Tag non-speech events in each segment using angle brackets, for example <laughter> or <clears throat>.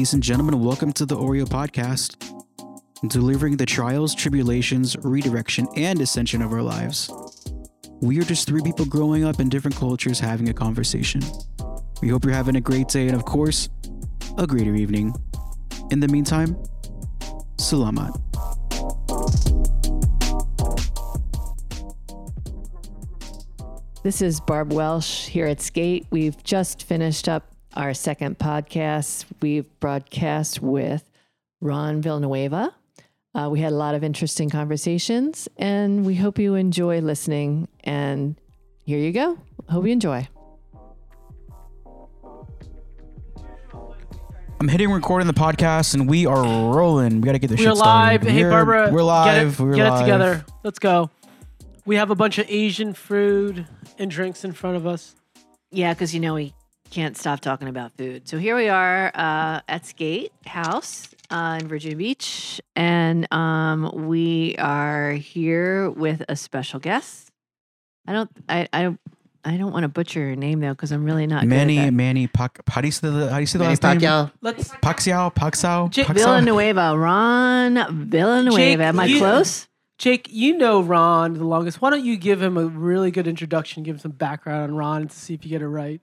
ladies and gentlemen. Welcome to the Oreo Podcast, delivering the trials, tribulations, redirection, and ascension of our lives. We are just three people growing up in different cultures having a conversation. We hope you're having a great day and, of course, a greater evening. In the meantime, salamat. This is Barb Welsh here at Skate. We've just finished up our second podcast. We've broadcast with Ron Villanueva. Uh, we had a lot of interesting conversations, and we hope you enjoy listening. And here you go. Hope you enjoy. I'm hitting record on the podcast, and we are rolling. We got to get this We're shit started. live. Hey, We're- Barbara. We're live. Get it, we're get live. it together. Let's go. We have a bunch of Asian food and drinks in front of us. Yeah, because you know we can't stop talking about food. So here we are uh, at Skate House uh, in Virginia Beach, and um, we are here with a special guest. I don't, I, I don't, I don't want to butcher your name though, because I'm really not. good at Manny, that. Manny, Pac, how do you say the, how do you say the Manny last name? Pacquiao. Let's. Paxiao, Paxao, J- Paxao? Villanueva, Ron Villanueva. Jake, Am I you- close? Jake, you know Ron the longest. Why don't you give him a really good introduction, give him some background on Ron to see if you get it right?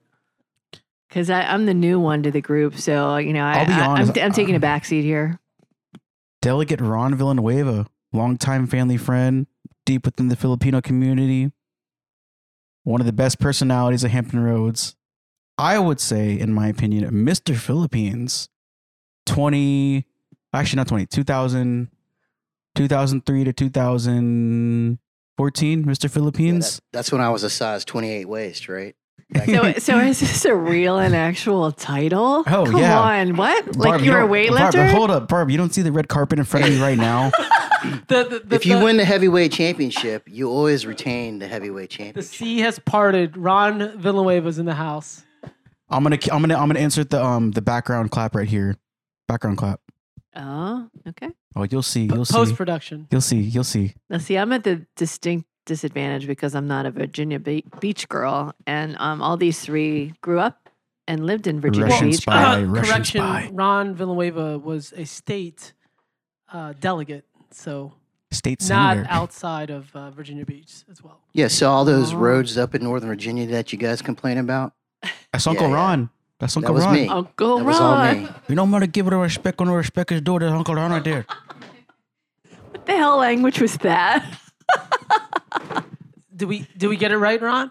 Because I'm the new one to the group, so you know I, I'll be I, honest, I'm, I'm taking a uh, backseat here. Delegate Ron Villanueva, longtime family friend, deep within the Filipino community, one of the best personalities of Hampton Roads. I would say, in my opinion, Mr. Philippines, 20, actually not 20, 2000, 2003 to 2014, Mr. Yeah, Philippines. that- that's when I was a size 28 waist, right? So, so is this a real and actual title? Oh, Come yeah. on, what? Barb, like you you're a don't- Barb, weightlifter? hold up, Barb. You don't see the red carpet in front of me right now. <laughs> The, the, the, if you the, win the heavyweight championship, you always retain the heavyweight championship. the championship. sea has parted. Ron Villanueva's in the house. I'm gonna, I'm gonna, I'm gonna insert the um the background clap right here. Background clap. oh, okay. Oh, you'll see. You'll see. Post production. You'll see. You'll see. Now, see, I'm at the distinct disadvantage because I'm not a Virginia Be- Beach girl, and um, all these three grew up and lived in Virginia Russian Beach. spy. Uh, Russian correction: spy. Ron Villanueva was a state uh, delegate, so State not senator. outside of uh, Virginia Beach as well. Yeah, so all those Oh. roads up in Northern Virginia that you guys complain about, That's Uncle Yeah, yeah. Ron. That's Uncle that was Ron. me. Uncle that was all Ron. me. You know I'm gonna give it a respect when the respect is due to Uncle Ron right <laughs> there. What the hell language was that? <laughs> Did we did we get it right, Ron?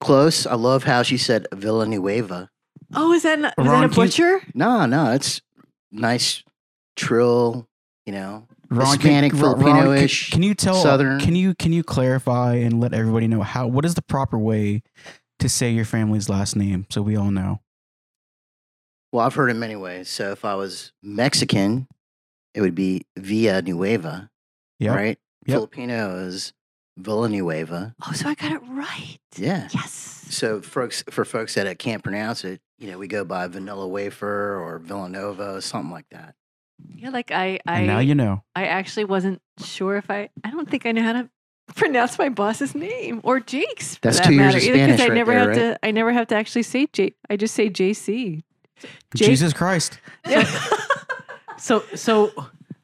Close. I love how she said Villanueva. Oh, is that, not, was Ron, that a can you- butcher? No, no, it's nice, trill, you know, Ron, Hispanic, can, Ron, can, Filipino-ish, can you tell? Southern. Can you can you clarify and let everybody know how? What is the proper way to say your family's last name so we all know? Well, I've heard it many ways. So if I was Mexican, it would be Villanueva, Yep. right? Yep. Filipino is Villanueva. Oh, so I got it right. Yeah. Yes. So folks, for folks that uh, can't pronounce it, you know, we go by Vanilla Wafer or Villanova, something like that. Yeah, like I, I, And now you know. I actually wasn't sure if I. I don't think I know how to pronounce my boss's name or Jake's. for That's that two years matter, of either, 'cause Spanish I right never there, have right? to. I never have to actually say Jake. I just say JC. Jake- Jesus Christ. Yeah. So so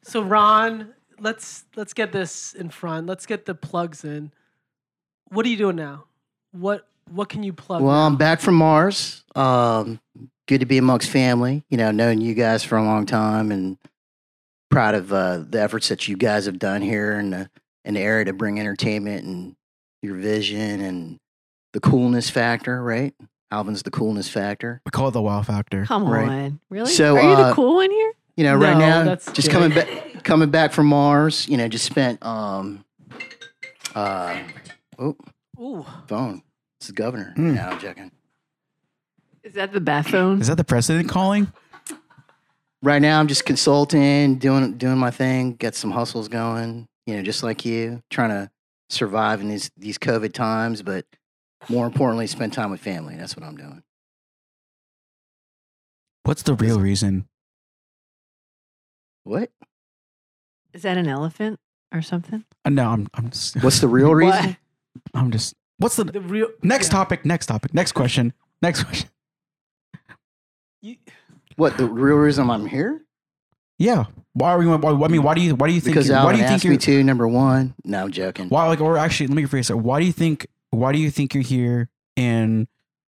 so Ron, let's let's get this in front. Let's get the plugs in. What are you doing now? What what can you plug? Well, now? I'm back from Mars. Um, good to be amongst family. You know, knowing you guys for a long time and proud of uh, the efforts that you guys have done here in the in the area to bring entertainment and your vision and the coolness factor. Right, Alvin's the coolness factor. We call it the wow factor. Come Right. on, really? So, Are you the uh, cool one here? You know, right now, that's just Jake. coming back, <laughs> coming back from Mars. You know, just spent um, uh, oh, Ooh, phone. It's the governor. Mm. Now I'm checking. Is that the bath phone? Is that the president calling? Right now, I'm just consulting, doing doing my thing, get some hustles going. You know, just like you, trying to survive in these these COVID times, but more importantly, spend time with family. That's what I'm doing. What's the real reason? What? Is that an elephant or something? Uh, no, I'm. I'm just. <laughs> What's the real reason? What? I'm just. What's the the real next yeah. topic? Next topic. Next question. Next <laughs> question. You, What the real reason I'm here? Yeah. Why are we? Why, I mean, why do you? Why do you think? Because you're- Alvin why do you think asked you're? me to. Number one. No, I'm joking. Why? Like, or actually, let me rephrase it. Why do you think? Why do you think you're here? And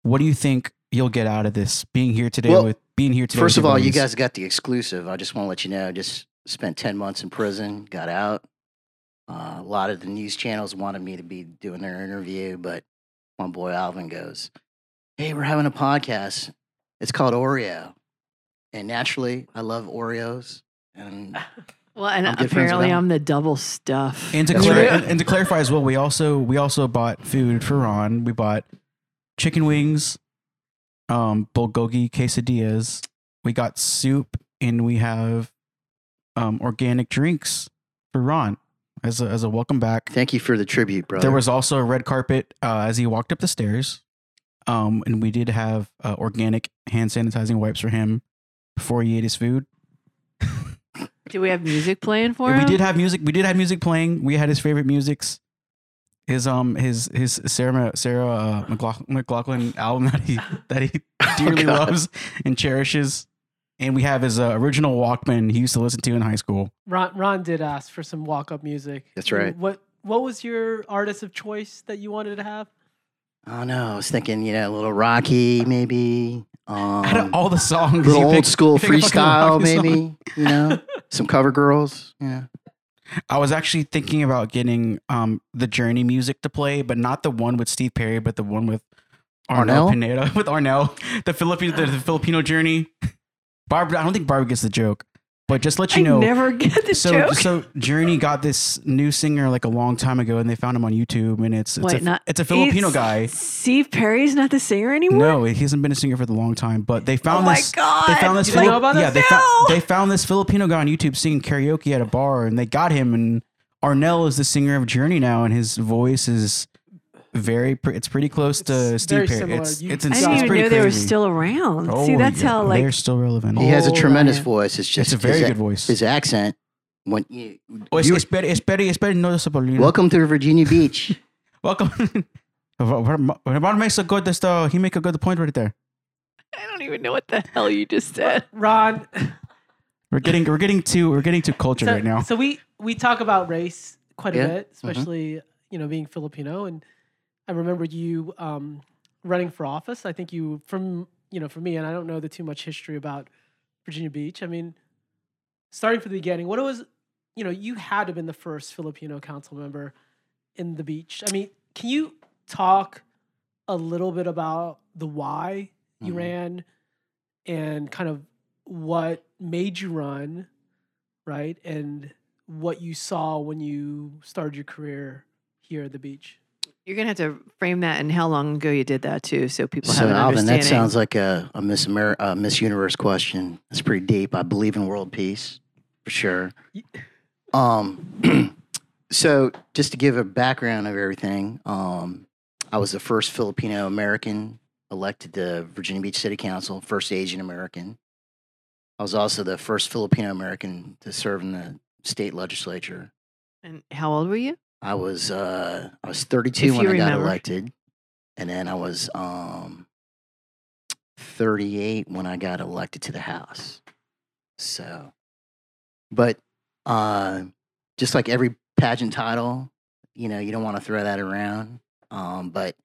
what do you think you'll get out of this? Being here today Well, with being here today. First of all, you guys got the exclusive. I just want to let you know. Just spent ten months in prison. Got out. Uh, a lot of the news channels wanted me to be doing their interview, but my boy Alvin goes, "Hey, we're having a podcast. It's called Oreo, and naturally, I love Oreos." And <laughs> Well, and I'm good friends with apparently I'm the double stuff. And to, clar- right. and, and to clarify as well, we also we also bought food for Ron. We bought chicken wings, um, bulgogi quesadillas. We got soup, and we have um, organic drinks for Ron as a, as a welcome back. thank you for the tribute, brother. There was also a red carpet uh, as he walked up the stairs, um, and we did have uh, organic hand sanitizing wipes for him before he ate his food. Do we have music playing for Yeah, <laughs> we did have music. We did have music playing. We had his favorite musics. His um his his Sarah Sarah uh, McLachlan, McLachlan album that he that he <laughs> dearly God. loves and cherishes, and we have his uh, original Walkman he used to listen to in high school. Ron, Ron did ask for some walk up music. That's right. What What was your artist of choice that you wanted to have? Oh no, I was thinking, you know, a little Rocky, maybe. Um, Out of all the songs, little old pick- school you pick a fucking freestyle, Rocky song. maybe. You know, <laughs> some cover girls. Yeah. I was actually thinking about getting um the Journey music to play, but not the one with Steve Perry, but the one with Arnel, Arnel? Pineda <laughs> with Arnel, the Filipino the, the Filipino Journey. Barbara, I don't think Barbara gets the joke, but just let you I know. never get the so joke. so Journey got this new singer like a long time ago, and they found him on YouTube, and it's it's, Wait, a, not- it's a Filipino It's- guy. Steve Perry's not the singer anymore. No, he hasn't been a singer for the long time, but they Oh found my this. god! They found this. You didn't know about yeah, this? they, No! found, they found this Filipino guy on YouTube singing karaoke at a bar, and they got him. And Arnel is the singer of Journey now, and his voice is very. Pre- it's pretty close to It's Steve very Perry. similar. It's You- it's, I it's, didn't even pretty know they were crazy. still around. Oh, See, that's yeah, how like they're still relevant. He has a Oh, tremendous Ryan. voice. It's just it's a very his, good voice. his accent. When you, Oh, it's, you- it's very, it's very, it's very noticeable. You know? welcome to Virginia Beach. <laughs> Welcome. <laughs> What makes a good? This uh, he make a good point right there. I don't even know what the hell you just said. Ron. We're getting, we're getting to, we're getting to culture so, right now. so we we talk about race quite a Yeah. bit, especially you know being Filipino. And I remember you um, running for office. I think you from you know for me, and I don't know the too much history about Virginia Beach. I mean, starting from the beginning, what it was, you know, you had to have been the first Filipino council member in the beach. I mean, can you talk a little bit about the why you Mhm. ran and kind of what made you run, right? And what you saw when you started your career here at the beach. You're gonna have to frame that and how long ago you did that too, so people so have an Alvin, that sounds like a, a Miss Amer- uh, Miss Universe question. That's pretty deep. I believe in world peace for sure. Um, <clears throat> so just to give a background of everything, um, I was the first Filipino American elected to Virginia Beach City Council, first Asian American. I was also the first Filipino American to serve in the state legislature. and how old were you? I was uh, I was 32 If when I got elected, and then I was um, 38 when I got elected to the House. So, but uh, just like every pageant title, you know, you don't want to throw that around. Um, but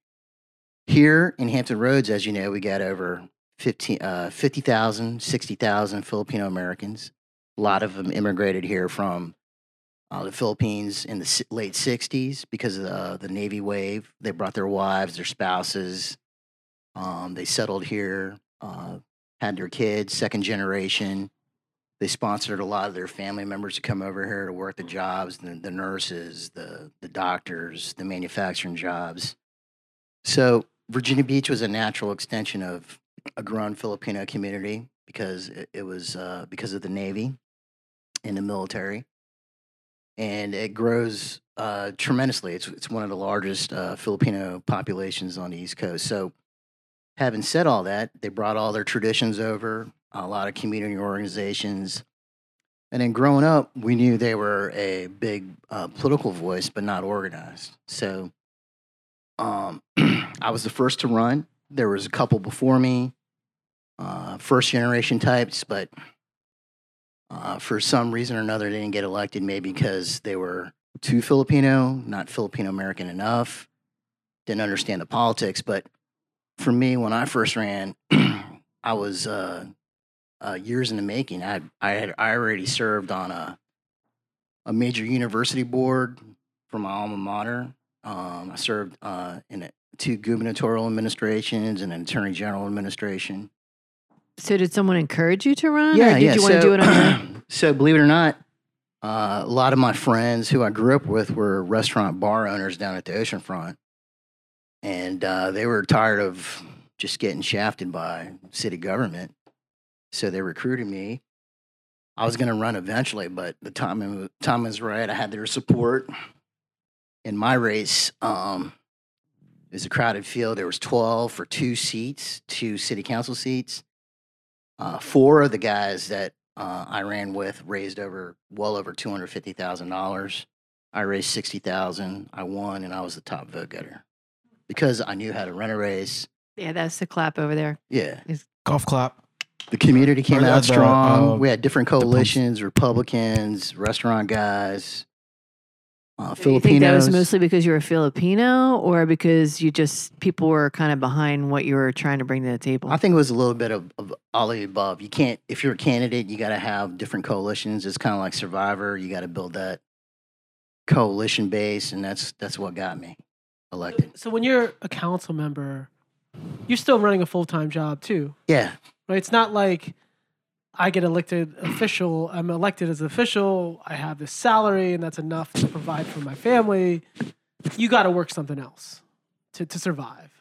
here in Hampton Roads, as you know, we got over 15, uh, 50,000, 60,000 Filipino Americans. A lot of them immigrated here from uh, the Philippines in the late 60s because of the, the Navy wave. They brought their wives, their spouses. Um, they settled here, uh, had their kids, second generation. They sponsored a lot of their family members to come over here to work the jobs, the, the nurses, the, the doctors, the manufacturing jobs. So Virginia Beach was a natural extension of a growing Filipino community because it, it was uh, because of the Navy and the military and it grows uh, tremendously. It's it's one of the largest uh, Filipino populations on the East Coast. So, having said all that, they brought all their traditions over, a lot of community organizations, and then growing up, we knew they were a big uh, political voice, but not organized. So, um, <clears throat> I was the first to run. There was a couple before me. uh, first generation types, but uh, for some reason or another, they didn't get elected. Maybe because they were too Filipino, not Filipino American enough, didn't understand the politics. But for me, when I first ran, <clears throat> I was uh, uh, years in the making. I I had I already served on a a major university board for my alma mater. Um, I served uh, in a, two gubernatorial administrations and an attorney general administration. So did someone encourage you to run? Yeah, or did yeah. you want to so, do it on your own? <clears throat> so believe it or not, uh, a lot of my friends who I grew up with were restaurant bar owners down at the oceanfront, and uh, they were tired of just getting shafted by city government. So they recruited me. I was going to run eventually, but the time time was right. I had their support. In my race, um, it was a crowded field. There was twelve for two seats, two city council seats. Uh, four of the guys that uh, I ran with raised over well over two hundred fifty thousand dollars. I raised sixty thousand. I won, and I was the top vote getter because I knew how to run a race. Yeah, that's the clap over there. Yeah, it's- Golf clap. the community came Or out the, strong. uh, we had different coalitions: Republicans, restaurant guys, uh, Do you think that was mostly because you were Filipino, or because you just people were kind of behind what you were trying to bring to the table? I think it was a little bit of, of all of the above. You can't, if you're a candidate, you got to have different coalitions. It's kind of like Survivor. You got to build that coalition base, and that's that's what got me elected. So when you're a council member, you're still running a full time job too, Yeah, right? It's not like I get elected official. I'm elected as official. I have this salary, and that's enough to provide for my family. You got to work something else to to survive.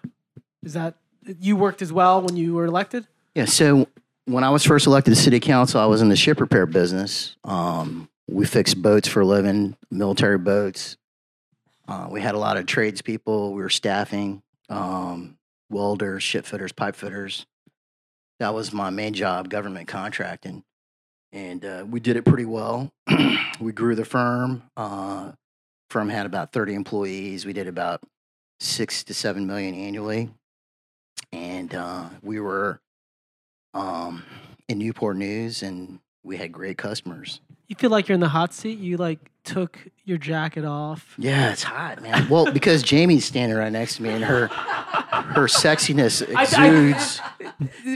Is that you worked as well when you were elected? yeah. So when I was first elected to city council, I was in the ship repair business. Um, we fixed boats for a living, military boats. Uh, we had a lot of tradespeople. We were staffing, um, welders, ship fitters, pipe fitters. That was my main job, government contracting. And uh, we did it pretty well. <clears throat> we grew the firm. Uh, firm had about 30 employees. We did about six to seven million annually. And uh, we were um, in Newport News and we had great customers. You feel like you're in the hot seat. You like took your jacket off. Yeah, it's hot, man. Well, because Jamie's standing right next to me and her her sexiness I- exudes.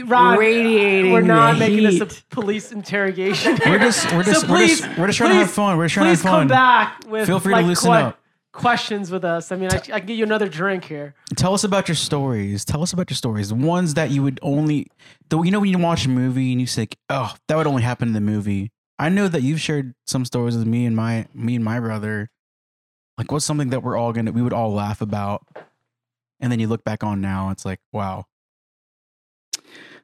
Ron, Radiating We're not the making this a police interrogation. We're just we're So just we're please- just we're just trying to have fun. We're just trying to have fun. Please come back with Feel free to like, loosen que- up. questions with us. I mean, I, I can get you another drink here. Tell us about your stories. Tell us about your stories. The ones that you would only, the you know when you watch a movie and you say, "Oh, that would only happen in the movie." I know that you've shared some stories with me and my me and my brother. Like, what's something that we're all gonna we would all laugh about, and then you look back on now, it's like, wow.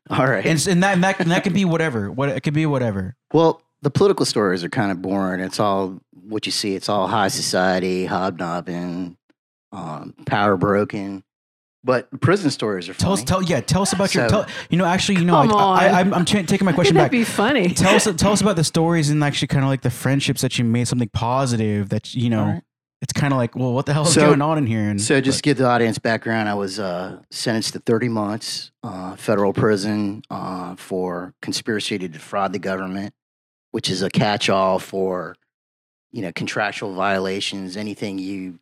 All right. And, and that and that and that could be <laughs> whatever. What it could be whatever. Well, the political stories are kind of boring. It's all what you see. It's all high society, hobnobbing, um, power broken. But prison stories are Tell us, funny. tell yeah, tell us about your. So- Tell, you know, actually, you know, Come I, I, I'm, I'm cha- taking my question That'd back. be funny. tell us tell us about the stories and actually kind of like the friendships that you made something positive that you know All right. it's kind of like well what the hell is So- going on in here and So, just to give the audience background, I was uh, sentenced to 30 months uh, federal prison uh, for conspiracy to defraud the government, which is a catch-all for you know contractual violations, anything you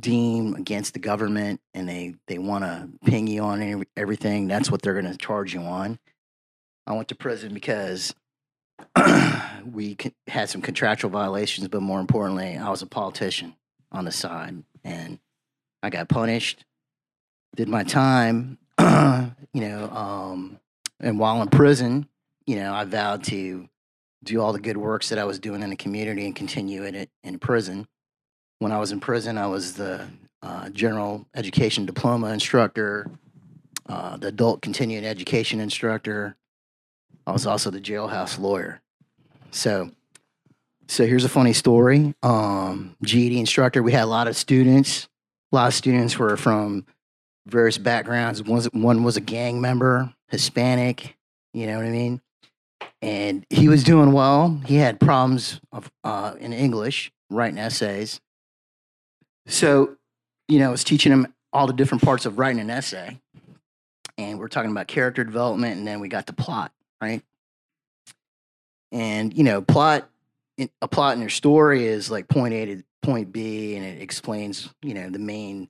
deem against the government, and they they want to ping you on every- everything. That's what they're going to charge you on. I went to prison because <clears throat> we had some contractual violations, but more importantly, I was a politician on the side and I got punished, did my time, <clears throat> you know, um, and while in prison, you know, I vowed to do all the good works that I was doing in the community and continue it in prison. When I was in prison, I was the uh, general education diploma instructor, uh, the adult continuing education instructor. I was also the jailhouse lawyer. So, so here's a funny story. Um, GED instructor. We had a lot of students. A lot of students were from various backgrounds. One was, one was a gang member, Hispanic. You know what I mean? And he was doing well. He had problems of, uh, in English, writing essays. So, you know, I was teaching him all the different parts of writing an essay. and we're talking about character development, and then we got the plot, right? And you know, plot, a plot in your story is like point A to point B, and it explains you know the main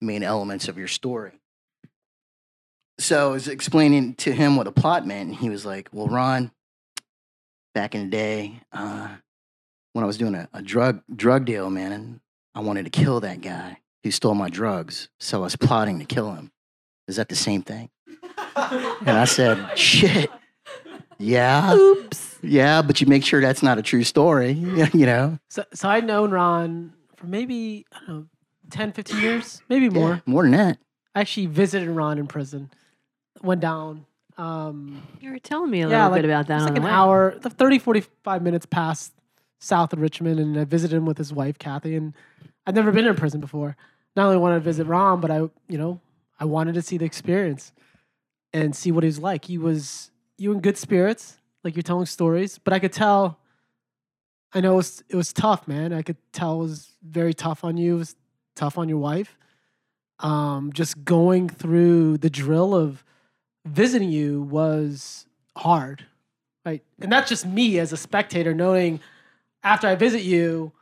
main elements of your story. So I was explaining to him what a plot meant, and he was like, "Well, Ron, back in the day, uh, when I was doing a, a drug drug deal, man, and I wanted to kill that guy who stole my drugs, so I was plotting to kill him. Is that the same thing?" And I said, <laughs> "Shit, yeah, Oops. yeah, but you make sure that's not a true story, <laughs> you know." So, so I'd known Ron for maybe, I don't know, 10, 15 years, maybe more. Yeah, more than that. I actually visited Ron in prison, went down. Um, You were telling me a Yeah, little like- bit about that it's on like an way. hour, the 30, 45 minutes past south of Richmond, and I visited him with his wife, Kathy. And I'd never been in prison before. Not only wanted to visit Ron, but I, you know, I wanted to see the experience and see what he was like. He was, you in good spirits, like you're telling stories, but I could tell. I know it was, it was tough, man. I could tell it was very tough on you. It was tough on your wife. Um, just going through the drill of visiting you was hard right and that's just me as a spectator knowing after i visit you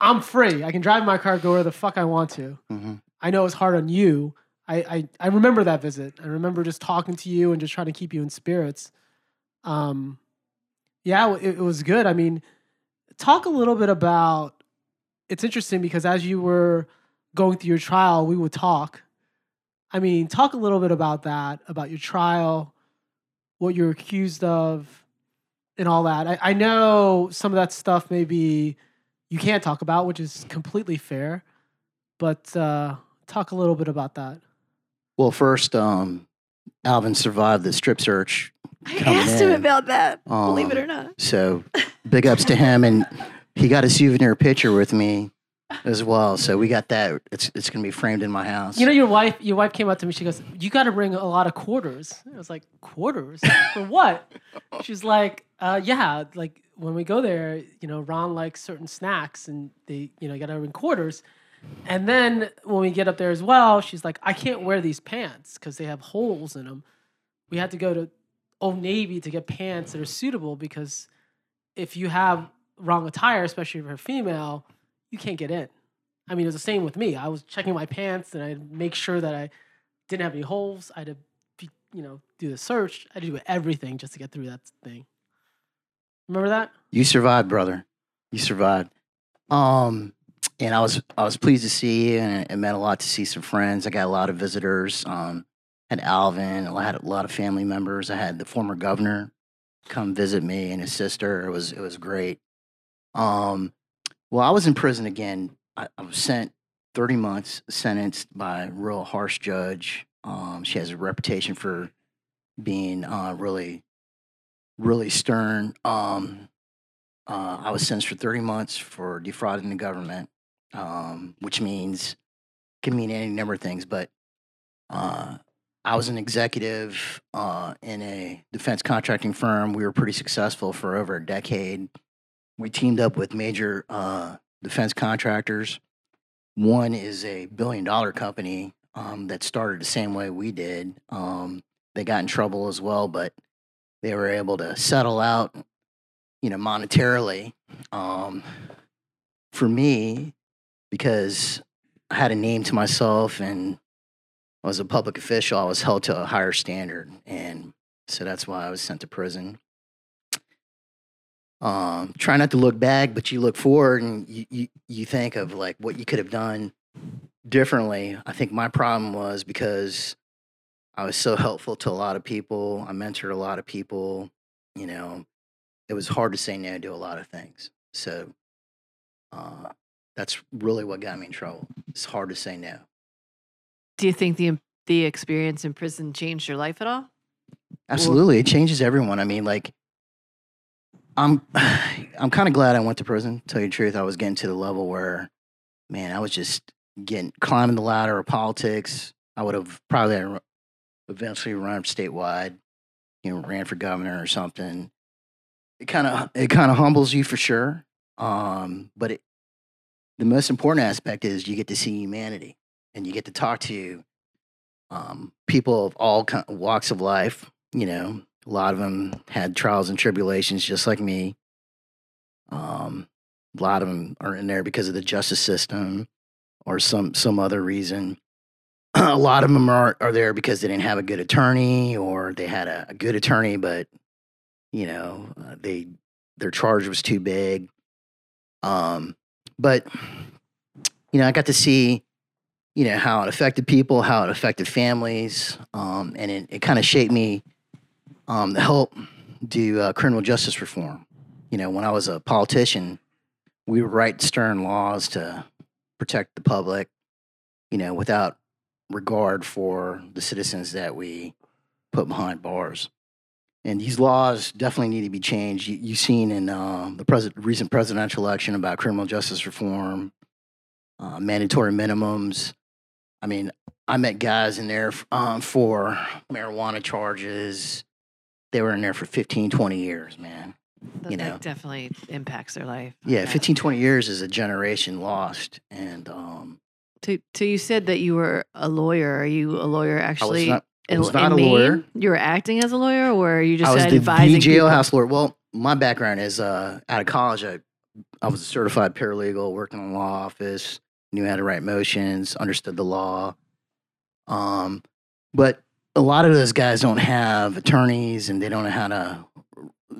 i'm free. I can drive my car go where the fuck i want to. Hmm i know it's hard on you. I i, I remember that visit. I remember just talking to you and just trying to keep you in spirits. Um yeah it, it was good. I mean talk a little bit about it's interesting because as you were going through your trial we would talk. I mean, talk a little bit about that, about your trial, what you're accused of, and all that. I, I know some of that stuff maybe you can't talk about, which is completely fair, but uh, talk a little bit about that. Well, first, um, Alvin survived the strip search, I coming asked him about that. believe it Um, or not. so big ups to him, and he got a souvenir picture with me as well. So we got that. It's it's gonna be framed in my house. You know, your wife, your wife came up to me. She goes, "You got to bring a lot of quarters." I was like, "Quarters for what?" She's like, uh, "Yeah, like when we go there, you know, Ron likes certain snacks, and they, you know, you got bring quarters." And then when we get up there as well, she's like, "I can't wear these pants because they have holes in them. We had to go to Old Navy to get pants that are suitable because if you have wrong attire, especially for a female, you can't get in." I mean, it was the same with me. I was checking my pants and I'd make sure that I didn't have any holes. I had to, you know, do the search. I had to do everything just to get through that thing. Remember that? You survived, brother. You survived. Um, and I was I was pleased to see you, and it, meant a lot to see some friends. I got a lot of visitors. Um, had Alvin. I had a lot of family members. I had the former governor come visit me and his sister. It was it was great. Um, well, I was in prison again. I, I was sent thirty months, sentenced by a real harsh judge. Um, she has a reputation for being uh, really, really stern. Um, uh, I was sentenced for 30 months for defrauding the government, um, which means can mean any number of things. But uh, I was an executive uh, in a defense contracting firm. We were pretty successful for over a decade. We teamed up with major uh, defense contractors. One is a billion dollar company um, that started the same way we did. Um, they got in trouble as well, but they were able to settle out you know, monetarily, um, for me, because I had a name to myself and I was a public official, I was held to a higher standard. And so that's why I was sent to prison. Um, try not to look back, but you look forward and you, you, you think of like what you could have done differently. I think my problem was because I was so <laughs> helpful to a lot of people. I mentored a lot of people, you know, it was hard to say no to a lot of things. So uh, that's really what got me in trouble. It's hard to say no. Do you think the the experience in prison changed your life at all? Absolutely, it changes everyone. I mean, like, I'm, <sighs> I'm kind of glad I went to prison. To tell you the truth, I was getting to the level where, man, I was just getting climbing the ladder of politics. I would have probably eventually run statewide, you know, ran for governor or something. It kind of it kind of humbles you for sure. Um, but it, the most important aspect is you get to see humanity and you get to talk to um, people of all ki- walks of life. You know, a lot of them had trials and tribulations, just like me. Um, a lot of them are in there because of the justice system or some some other reason. <clears throat> a lot of them are are there because they didn't have a good attorney or they had a, a good attorney, but you know uh, they their charge was too big. Um, but you know, I got to see you know how it affected people, how it affected families, um, and it, it kind of shaped me um, to help do uh, criminal justice reform. You know, when I was a politician, we would write stern laws to protect the public. You know, without regard for the citizens that we put behind bars. And these laws definitely need to be changed. You, you've seen in uh, the pres- recent presidential election about criminal justice reform, uh, mandatory minimums. I mean, I met guys in there f- um, for marijuana charges. They were in there for 15, 20 years, man. That, You that know. definitely impacts their life. Yeah, Yeah. 15, 20 years is a generation lost. And um, So, so you said that you were a lawyer. Are you a lawyer I was actually? not, I was not a Maine? lawyer. You were acting as a lawyer, or you just I was the, advising the jailhouse lawyer. Well, my background is uh, out of college. I, I was a certified paralegal, worked in a law office, knew how to write motions, understood the law. Um, but a lot of those guys don't have attorneys and they don't know how to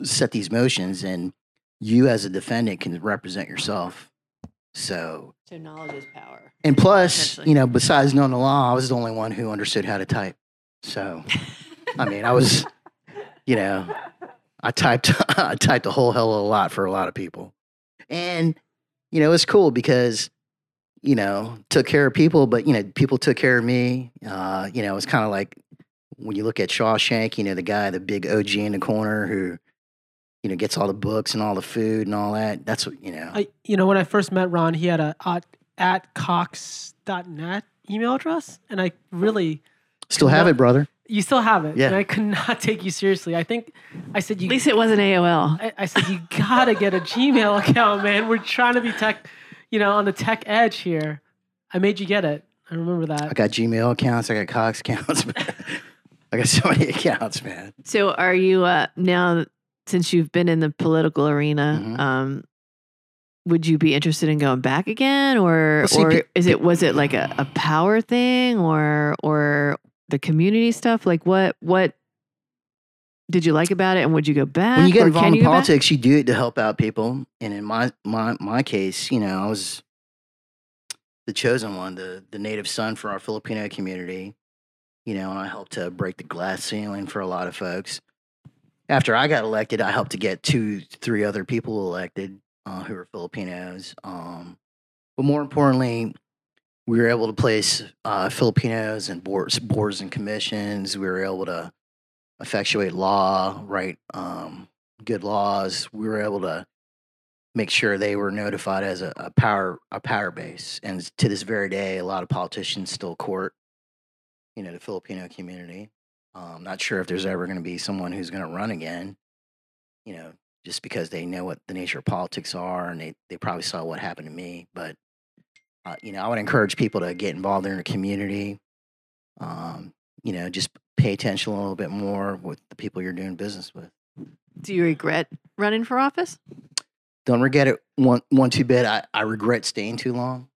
set these motions. And you, as a defendant, can represent yourself. So, So knowledge is power. and plus, you know, besides knowing the law, I was the only one who understood how to type. So, I mean, I was, you know, I typed, <laughs> I typed a whole hell of a lot for a lot of people, and you know, it's cool because, you know, took care of people, but you know, people took care of me. Uh, you know, it's kind of like when you look at Shawshank, you know, the guy, the big OG in the corner who, you know, gets all the books and all the food and all that. That's what you know. I, you know, when I first met Ron, he had a at, at cox.net email address, and I really, Still have no. it, brother. you still have it, Yeah. and I could not <laughs> take you seriously. I think I said you. At least it wasn't AOL. I, I said you gotta get a Gmail <laughs> account, man. We're trying to be tech, you know, on the tech edge here. I made you get it. I remember that. I got Gmail accounts. I got Cox accounts. <laughs> I got so many accounts, man. So are you uh, now since you've been in the political arena? Mhm. Um, would you be interested in going back again, or Well, see, or is it was it like a, a power thing, or or the community stuff? Like what what did you like about it, and would you go back? when you get involved in you politics, you do it to help out people. And in my my my case, you know, I was the chosen one, the the native son for our Filipino community. You know, and I helped to break the glass ceiling for a lot of folks. After I got elected, I helped to get two, three other people elected uh, who were Filipinos. Um, but more importantly, we were able to place uh, Filipinos in boards, boards and commissions. We were able to effectuate law, write um, good laws. We were able to make sure they were notified as a, a power a power base. And to this very day, a lot of politicians still court, you know, the Filipino community. Um, not sure if there's ever going to be someone who's going to run again, you know, just because they know what the nature of politics are and they, they probably saw what happened to me. But, uh, you know, I would encourage people to get involved in their community. Um, you know, just pay attention a little bit more with the people you're doing business with. Do you regret running for office? Don't regret it one, one too bit. I, I regret staying too long.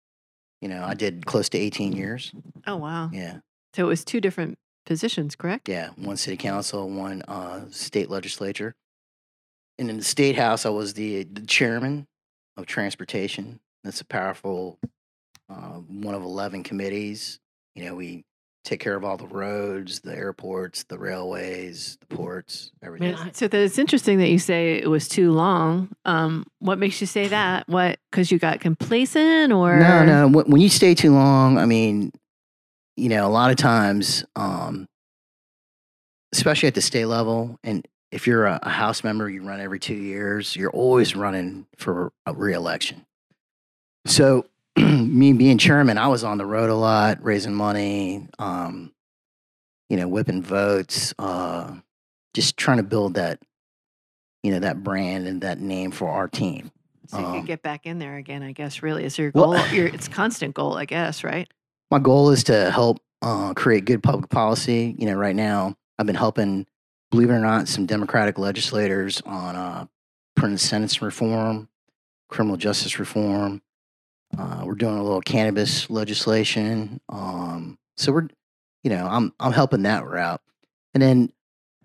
You know, I did close to 18 years. Oh wow! Yeah. So it was two different positions, correct? Yeah, one city council, one uh, state legislature. And in the state house, I was the, the chairman of transportation. That's a powerful uh, one of 11 committees. You know, we take care of all the roads, the airports, the railways, the ports, everything. So that it's interesting that you say it was too long. Um, what makes you say <laughs> that? What? Because you got complacent, or No, no. When, when you stay too long, I mean, you know, a lot of times, um, especially at the state level, and if you're a, a House member, you run every two years. You're always running for a reelection. So, <clears throat> me being chairman, I was on the road a lot, raising money, um, you know, whipping votes, uh, just trying to build that, you know, that brand and that name for our team. So you Um, could get back in there again, I guess. Really, is your well- goal? your <laughs> it's constant goal, I guess, right? My goal is to help uh, create good public policy. You know, right now I've been helping, believe it or not, some Democratic legislators on uh, prison sentence reform, criminal justice reform. Uh, we're doing a little cannabis legislation. Um, so we're, you know, I'm I'm helping that route, and then,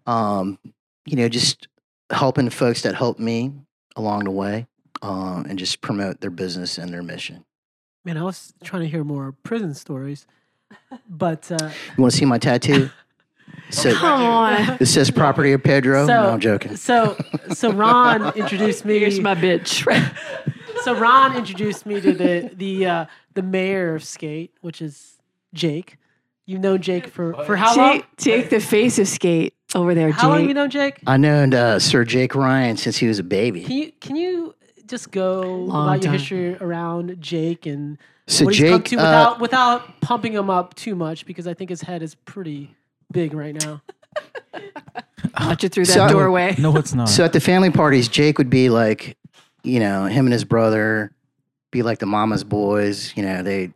um, you know, just helping folks that help me along the way, uh, and just promote their business and their mission. Man, I was trying to hear more prison stories, but uh, You want to see my tattoo? <laughs> So Come on. it says "Property of Pedro." So- no, I'm joking. so so Ron <laughs> introduced me. Here's my bitch. <laughs> so Ron introduced me to the the uh, the mayor of Skate, which is Jake. You've known Jake for for how long? Jake, Jake, the face of skate over there, How long Jake. you known Jake? I known uh, Sir Jake Ryan since he was a baby. Can you can you just go Long about your time. history around Jake and So what he's come Jake, to uh, without without pumping him up too much because I think his head is pretty big right now. <laughs> Watch it through that So- doorway. No, it's not. so at the family parties, Jake would be like, you know, him and his brother be like the mama's boys. You know, they,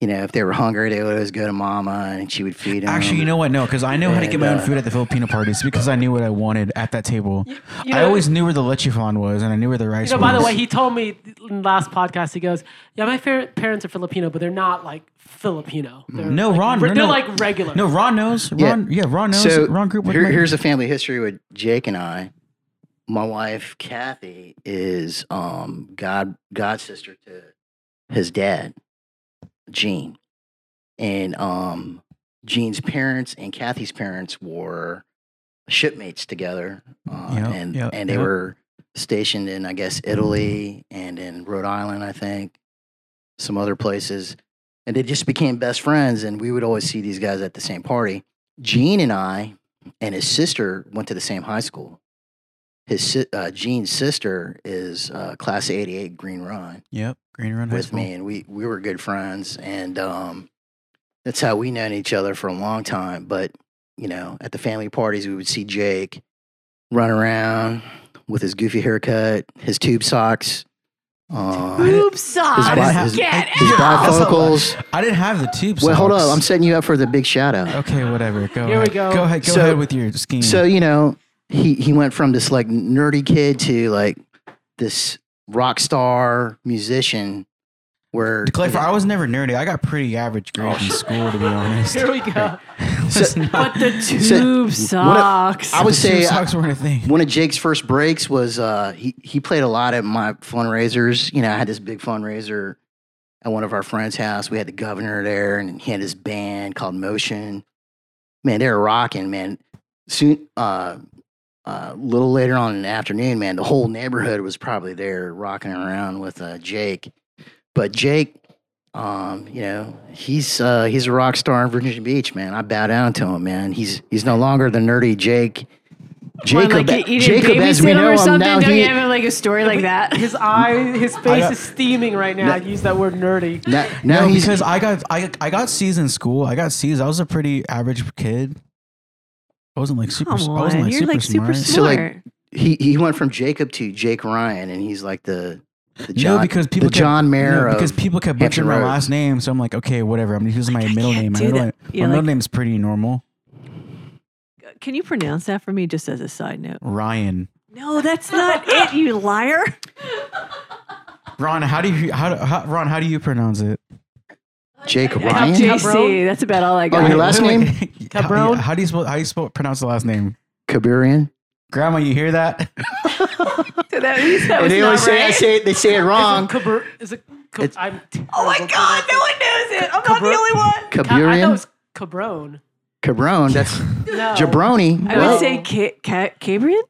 you know, if they were hungry, they would always go to mama and she would feed them. Actually, you know what? No, because I know how to get my own uh, food at the Filipino parties because I knew what I wanted at that table. You I know- always knew where the leche flan was, and I knew where the rice You know, was. by the way, he told me in the last podcast. He goes, "Yeah, my fa- parents are Filipino, but they're not like Filipino. They're No, like, Ron, re- no, they're no. like regular. no, Ron knows. Yeah. Ron, yeah, Ron knows. So Ron group with here- my- here's a family history with Jake and I. My wife Kathy is um god god sister to his dad, Gene, and um Gene's parents and Kathy's parents were shipmates together, uh, Yep, and yep, and they yep. were stationed in I guess Italy and in Rhode Island, I think, some other places, and they just became best friends. And we would always see these guys at the same party. Gene and I and his sister went to the same high school. His uh, Gene's sister is uh, class of '88 Green Run Yep, Green Run with me, and we we were good friends, and um, that's how we known each other for a long time. But you know, at the family parties, we would see Jake run around with his goofy haircut, his tube socks, uh, his, Boob socks. I didn't have- his, Get his out. bifocals. I didn't have the tube. Wait, hold up! I'm setting you up for the big shout out. Okay, whatever. Go. Here we ahead. go. Go ahead. Go So- ahead with your scheme. So you know, he he went from this like nerdy kid to like this rock star musician. Where to clarify, I was <laughs> never nerdy. I got pretty average Oh, grades in school, to be honest. Here we go. <laughs> Was not- But the <laughs> So, tube socks. I would the tube say socks weren't a thing. one of Jake's first breaks was uh, he he played a lot at my fundraisers. You know, I had this big fundraiser at one of our friends' house. We had the governor there, and he had his band called Motion. Man, they were rocking. Man, soon uh, uh, a little later on in the afternoon, man, the whole neighborhood was probably there rocking around with uh, Jake. But Jake, um, you know, he's uh, he's a rock star in Virginia Beach, man. I bow down to him, man. He's he's no longer the nerdy Jake. Come on, Jacob, like you, you Jacob, as we know or him now, Don't he, you have like a story like that? His eye, his <laughs> face got- is steaming right now. I use that word nerdy. now, now no, he's because I got I I got C's in school. I got C's. I was a pretty average kid. I wasn't like super. Come I wasn't like you're super like super smart. smart. So, like, he he went from Jacob to Jake Ryan, and he's like the the John, no, because people the kept, John Mayer no, because people kept Hampton butchering my last name. So I'm like, okay, whatever. I'm gonna use my I middle name. My middle, that. name, Yeah, my middle like- name's pretty normal. Can you pronounce that for me just as a side note? Ryan. No, that's not it, you liar. Ron, how do you how, how Ron? How do you pronounce it? Jake Cap Ryan. JC, that's about all I got. Oh, your last name? <laughs> wait. How, Cabron? how do you spell? How do you spell pronounce the last name? Kabirian. Grandma, you hear that? So <laughs> <laughs> that means that was And they not always say I right. say it, they say it wrong. Is it, Cabr- is it Cab- It's- I'm Oh my god, no one knows it. I'm not the Cabr- only one. Ca- I thought it Kabirian. was Cabron. Cabron. That's No. jabroni. I Whoa. would say Ca- Ca- Cabrian.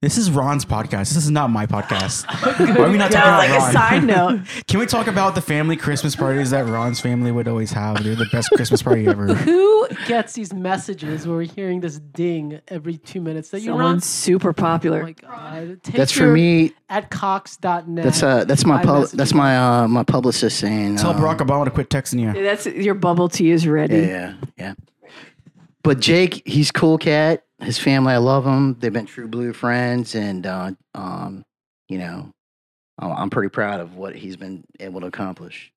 This is Ron's podcast. This is not my podcast. <laughs> Why are we not talking That about like a Ron? side <laughs> note. Can we talk about the family Christmas parties that Ron's family would always have? They're the best Christmas party ever. <laughs> Who gets these messages where we're hearing this ding every two minutes that you run? Someone's super Oh popular. my god. Take That's for your- me. At cox.net. That's uh that's my pub, message that's my uh my publicist saying. Tell um, Barack Obama to quit texting you. That's your bubble tea is ready. Yeah, yeah, yeah. But Jake, he's cool cat. His family, I love them. They've been true blue friends, and uh, um, you know, I'm pretty proud of what he's been able to accomplish.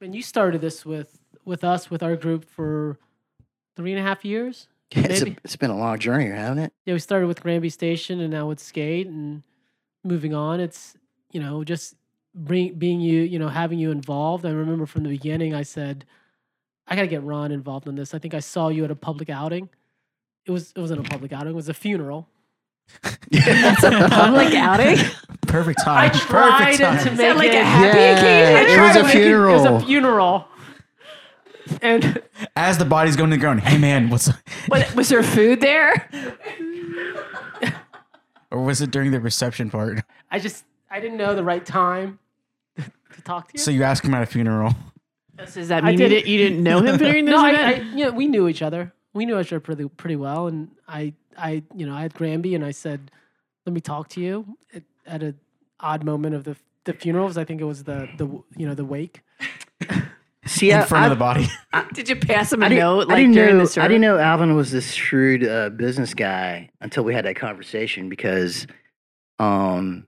And you started this with with us with our group for three and a half years. <laughs> It's, a, it's been a long journey, haven't it? Yeah, we started with Granby Station and now with Skate and moving on. It's you know just bring, being you you know having you involved. I remember from the beginning I said I got to get Ron involved in this. I think I saw you at a public outing. It was it wasn't a public outing. It was a funeral. That's a <laughs> public outing. Perfect I time. tried Perfect time. to make that like it a happy Yeah, occasion? It was a make It, it was a funeral. And As the body's going to the ground, hey man, what's What, was there food there? or was it during the reception part? I just I didn't know the right time to talk to you. So you ask him at a funeral. Does that I mean you, did- didn't, you didn't know him <laughs> during this no, I, event? I, you know, we knew each other. We knew each other pretty pretty well, and I, I, you know, I had Granby, and I said, "Let me talk to you." At, at an odd moment of the the funerals, I think it was the the you know the wake. <laughs> See, in I, front I, of the body. <laughs> Did you pass him a I didn't, note I like didn't during know. the service? I didn't know Alvin was this shrewd uh, business guy until we had that conversation because, um,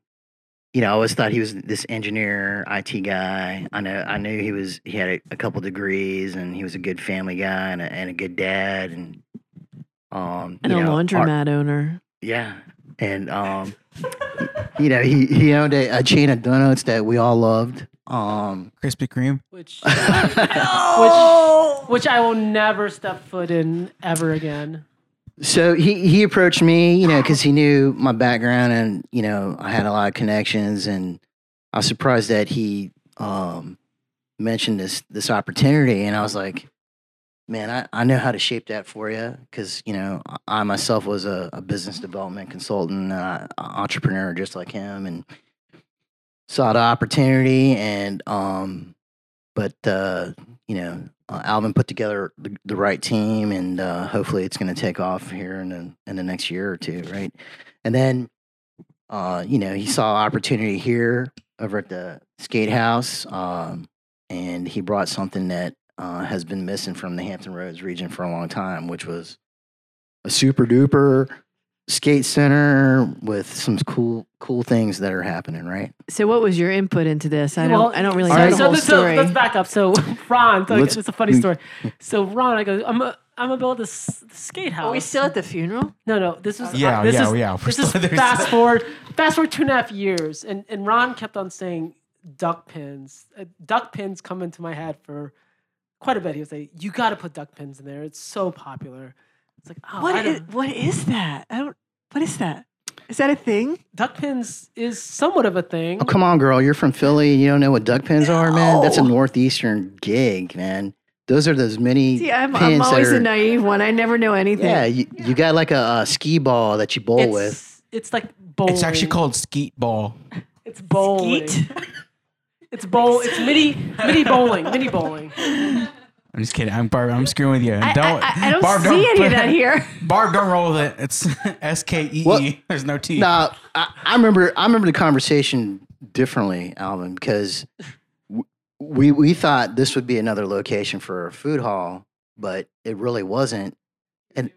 you know, I always thought he was this engineer, IT guy. I know. I knew he was. He had a, a couple degrees, and he was a good family guy and a, and a good dad, and um, And you a know, our- laundromat owner. yeah, and um, you know, he he owned a, a chain of donuts that we all loved. Um, Krispy Kreme. Which, which, which I will never step foot in ever again. So he he approached me, you know, because he knew my background and you know I had a lot of connections, and I was surprised that he um, mentioned this this opportunity, and I was like, man, I, I know how to shape that for you because you know I- myself was a, a business development consultant, uh, entrepreneur just like him, and saw the opportunity, and um, but uh, you know uh, Alvin put together the, the right team, and uh, hopefully it's going to take off here in the in the next year or two, right? And then, uh, you know, he saw opportunity here over at the skate house, um, and he brought something that uh, has been missing from the Hampton Roads region for a long time, which was a super duper skate center with some cool cool things that are happening, right? So what was your input into this? I Well, don't. I don't really so, know the so whole let's, so let's back up. So <laughs> Ron, so it's a funny story. <laughs> So Ron, I go, I'm a, I'm gonna build this skate house. Are we still at the funeral? No, no. This was Yeah, This yeah, is, yeah. We're This is still- there's- fast <laughs> forward. Fast forward two and a half years, and and Ron kept on saying duck pins. Uh, duck pins come into my head for quite a bit. He would say, "You got to put duck pins in there. It's so popular." It's like, oh, I What don't- is, what is that? I don't. What is that? Is that a thing? duck pins is somewhat of a thing. Oh come on, girl! You're from Philly. You don't know what duck pins are, man? That's a northeastern gig, man. Those are those mini See, I'm, pins I'm that always are- a naive one. I never know anything. Yeah, you, you got like a, a ski ball that you bowl it's, with. It's like bowling. It's actually called skeet ball. <laughs> It's bowling. Skeet? It's bowl. It's mini mini bowling. Mini bowling. <laughs> I'm just kidding. I'm Barb. I'm screwing with you. I, don't. I, I don't Barb, see don't any of that here. <laughs> Barb, don't roll with it. It's <laughs> S K E E. There's no T. Nah, I, I remember. I remember the conversation differently, Alvin, because we we thought this would be another location for a food hall, but it really wasn't. And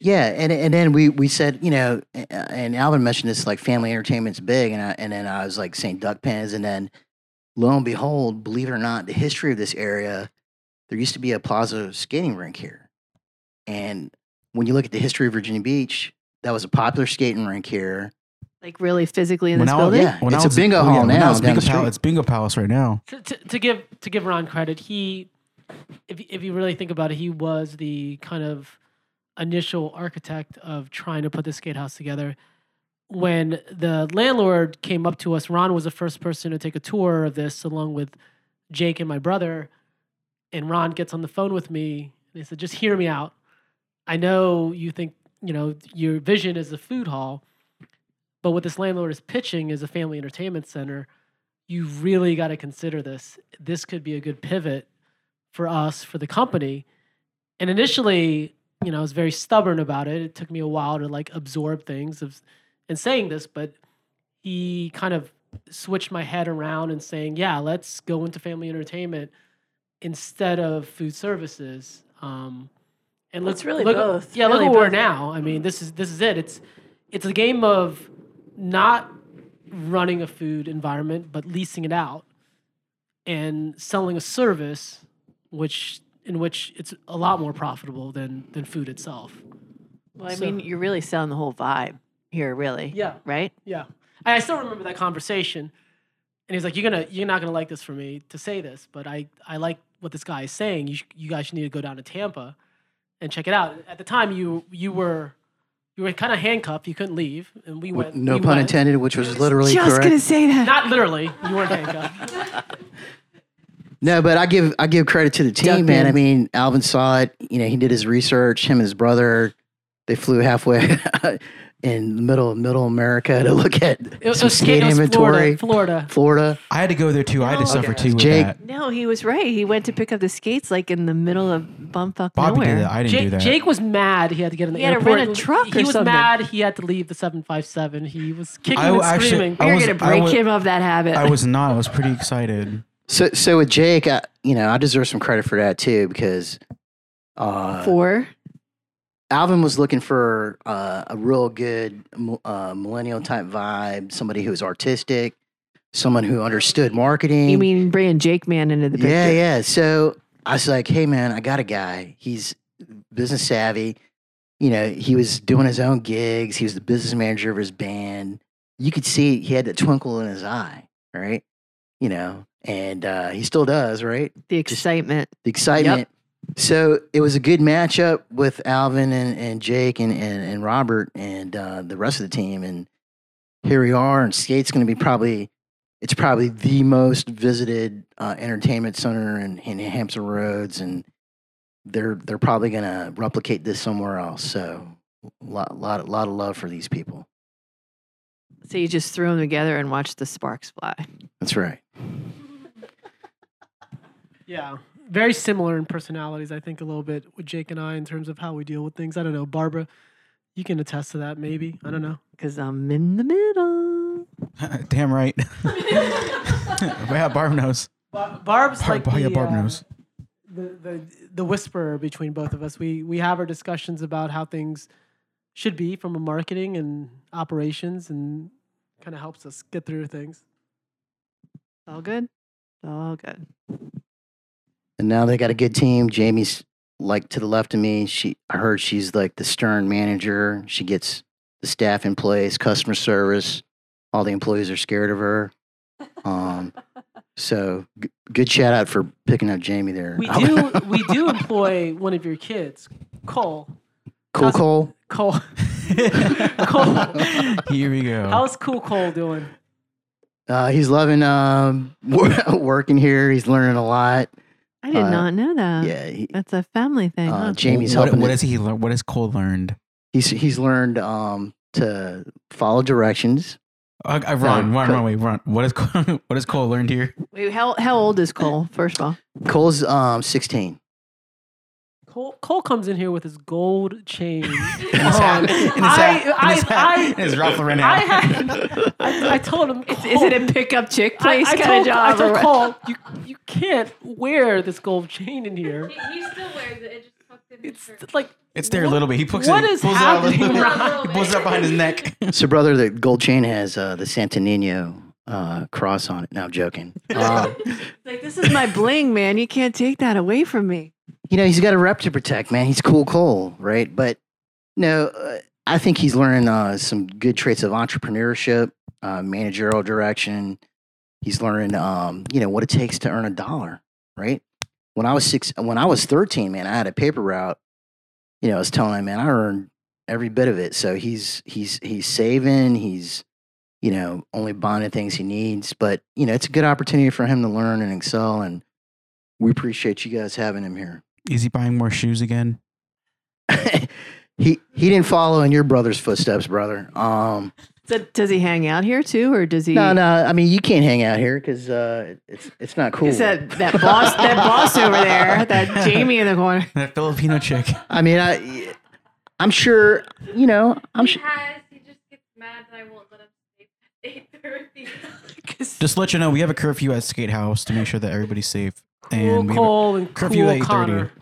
yeah, and and then we we said, you know, and Alvin mentioned this like family entertainment's big, and I, and then I was like saying duck pens, and then lo and behold, believe it or not, the history of this area, there used to be a plaza skating rink here, and when you look at the history of Virginia Beach, that was a popular skating rink here. Like really physically in When this I was- building? yeah. When It's I a was- bingo oh, hall when I now was down bingo Pal- it's Bingo Palace right now. to, to, to give to give Ron credit, he, if if you really think about it, he was the kind of initial architect of trying to put the skate house together. When the landlord came up to us, Ron was the first person to take a tour of this, along with Jake and my brother. And Ron gets on the phone with me and he said, "Just hear me out. I know you think you know your vision is a food hall, but what this landlord is pitching is a family entertainment center." you really got to consider this. This could be a good pivot for us, for the company. And initially, you know, I was very stubborn about it. It took me a while to like absorb things of and saying this, but he kind of switched my head around and saying, "Yeah, let's go into family entertainment instead of food services." Um, and look, it's really look, both. Yeah, look Really where we're now. I mean, this is this is it. It's it's a game of not running a food environment, but leasing it out and selling a service, which in which it's a lot more profitable than than food itself. Well, I So- mean, you're really selling the whole vibe here, really. Yeah. Right? Yeah, and I still remember that conversation. And he's like, "You're gonna, you're not gonna like this for me to say this, but I, I like what this guy is saying. You, sh- you guys should need to go down to Tampa and check it out." At the time, you, you were, you were kind of handcuffed. You couldn't leave, and we went. no we pun went. intended, which was literally Just correct. gonna say that. Not literally. You weren't handcuffed. <laughs> No, but I give I give credit to the team, Ducked man. I mean, Alvin saw it. You know, he did his research. Him and his brother, they flew halfway <laughs> in the middle of middle America to look at It, it some skate it was inventory. Florida. Florida. Florida. I had to go there too. I had to No. suffer Okay. too with Jake- that. No, he was right. He went to pick up the skates like in the middle of bumfuck Bobby nowhere. did that. I didn't do that. Jake was mad. He had to get in the He had to rent a truck He or was something. mad. He had to leave the seven five seven. He was kicking I and actually- screaming. I We're gonna break was- him of that habit. I was not. I was pretty excited. So so with Jake, I, you know, I deserve some credit for that too because uh, Four. Alvin was looking for uh, a real good uh, millennial type vibe, somebody who was artistic, someone who understood marketing. You mean bringing Jake Man into the picture? Yeah, yeah. So I was like, hey, man, I got a guy. He's business savvy. You know, he was doing his own gigs. He was the business manager of his band. You could see he had that twinkle in his eye, right? You know, and uh, he still does, right? The excitement. The excitement. So it was a good matchup with Alvin and, and Jake and, and, and Robert and uh, the rest of the team. And here we are. And Skate's going to be probably, it's probably the most visited uh, entertainment center in, in Hampton Roads. And they're, they're probably going to replicate this somewhere else. So a lot, lot, lot of love for these people. So you just threw them together and watched the sparks fly. That's right. Yeah, very similar in personalities. I think a little bit with Jake and I in terms of how we deal with things. I don't know, Barbara. You can attest to that, maybe. I don't know. Because I'm in the middle. <laughs> Damn right. <laughs> yeah, Barb knows. Bar- Barb's Barb, like the, yeah, Barb uh, knows. the, the the whisperer between both of us. We we have our discussions about how things should be from a marketing and operations, and kind of helps us get through things. All good. All good. And now they got a good team. Jamie's like to the left of me. She, I heard she's like the stern manager. She gets the staff in place, customer service. All the employees are scared of her. Um, so g- good shout out for picking up Jamie there. We <laughs> do we do employ one of your kids, Cole. cool Cole. Cole. <laughs> <laughs> Cole. Here we go. How's Cool Cole doing? Uh, he's loving um, working here. He's learning a lot. I did Uh, not know that. Yeah, he, That's a family thing. uh, huh? Jamie's what, helping. what has he learned? What has Cole learned? he's he's learned um, to follow directions. Uh, uh, run, Uh, Ron, Cole- Ron, wait, Ron. What has Cole, <laughs> what has Cole learned here? Wait, how, how old is Cole, first of all? Cole's um, 16. Cole, Cole comes in here with his gold chain. <laughs> In his hat. In his hat. In his. In his Ralph Lauren I, hat. had, <laughs> I, I told him, Is, is it a pickup chick place I, I kind told, of job? I told? Cole, you, you can't wear this gold chain in here. He still wears it. It just tucked in his It's shirt. like It's there a little bit. He pulls what it, is pulls it out a little happening, He pulls it up behind his neck. <laughs> So, brother, the gold chain has uh, the Santa Nino uh, cross on it. No, I'm joking. Uh, Like, this is my bling, man. You can't take that away from me. You know, he's got a rep to protect, man. He's cool Cole, right? But no, uh, I think he's learning uh, some good traits of entrepreneurship, uh, managerial direction. He's learning, um, you know, what it takes to earn a dollar, right? When I was six, when I was 13, man, I had a paper route. You know, I was telling him, man, I earned every bit of it. So he's he's he's saving. He's you know only buying the things he needs. But you know, it's a good opportunity for him to learn and excel. And we appreciate you guys having him here. Is he buying more shoes again? <laughs> he he didn't follow in your brother's footsteps, brother. Um, So, does he hang out here too, or does he? no, no. I mean, you can't hang out here because uh, it's it's not cool. Is that that boss? that boss over there, that <laughs> Jamie in the corner. <laughs> That Filipino chick. I mean, I I'm sure you know. I'm sure. has. He just gets mad that I won't let him sleep at eight thirty. Just let you know, we have a curfew at Skate House to make sure that everybody's safe. Cool And we Cole and curfew cool Connor.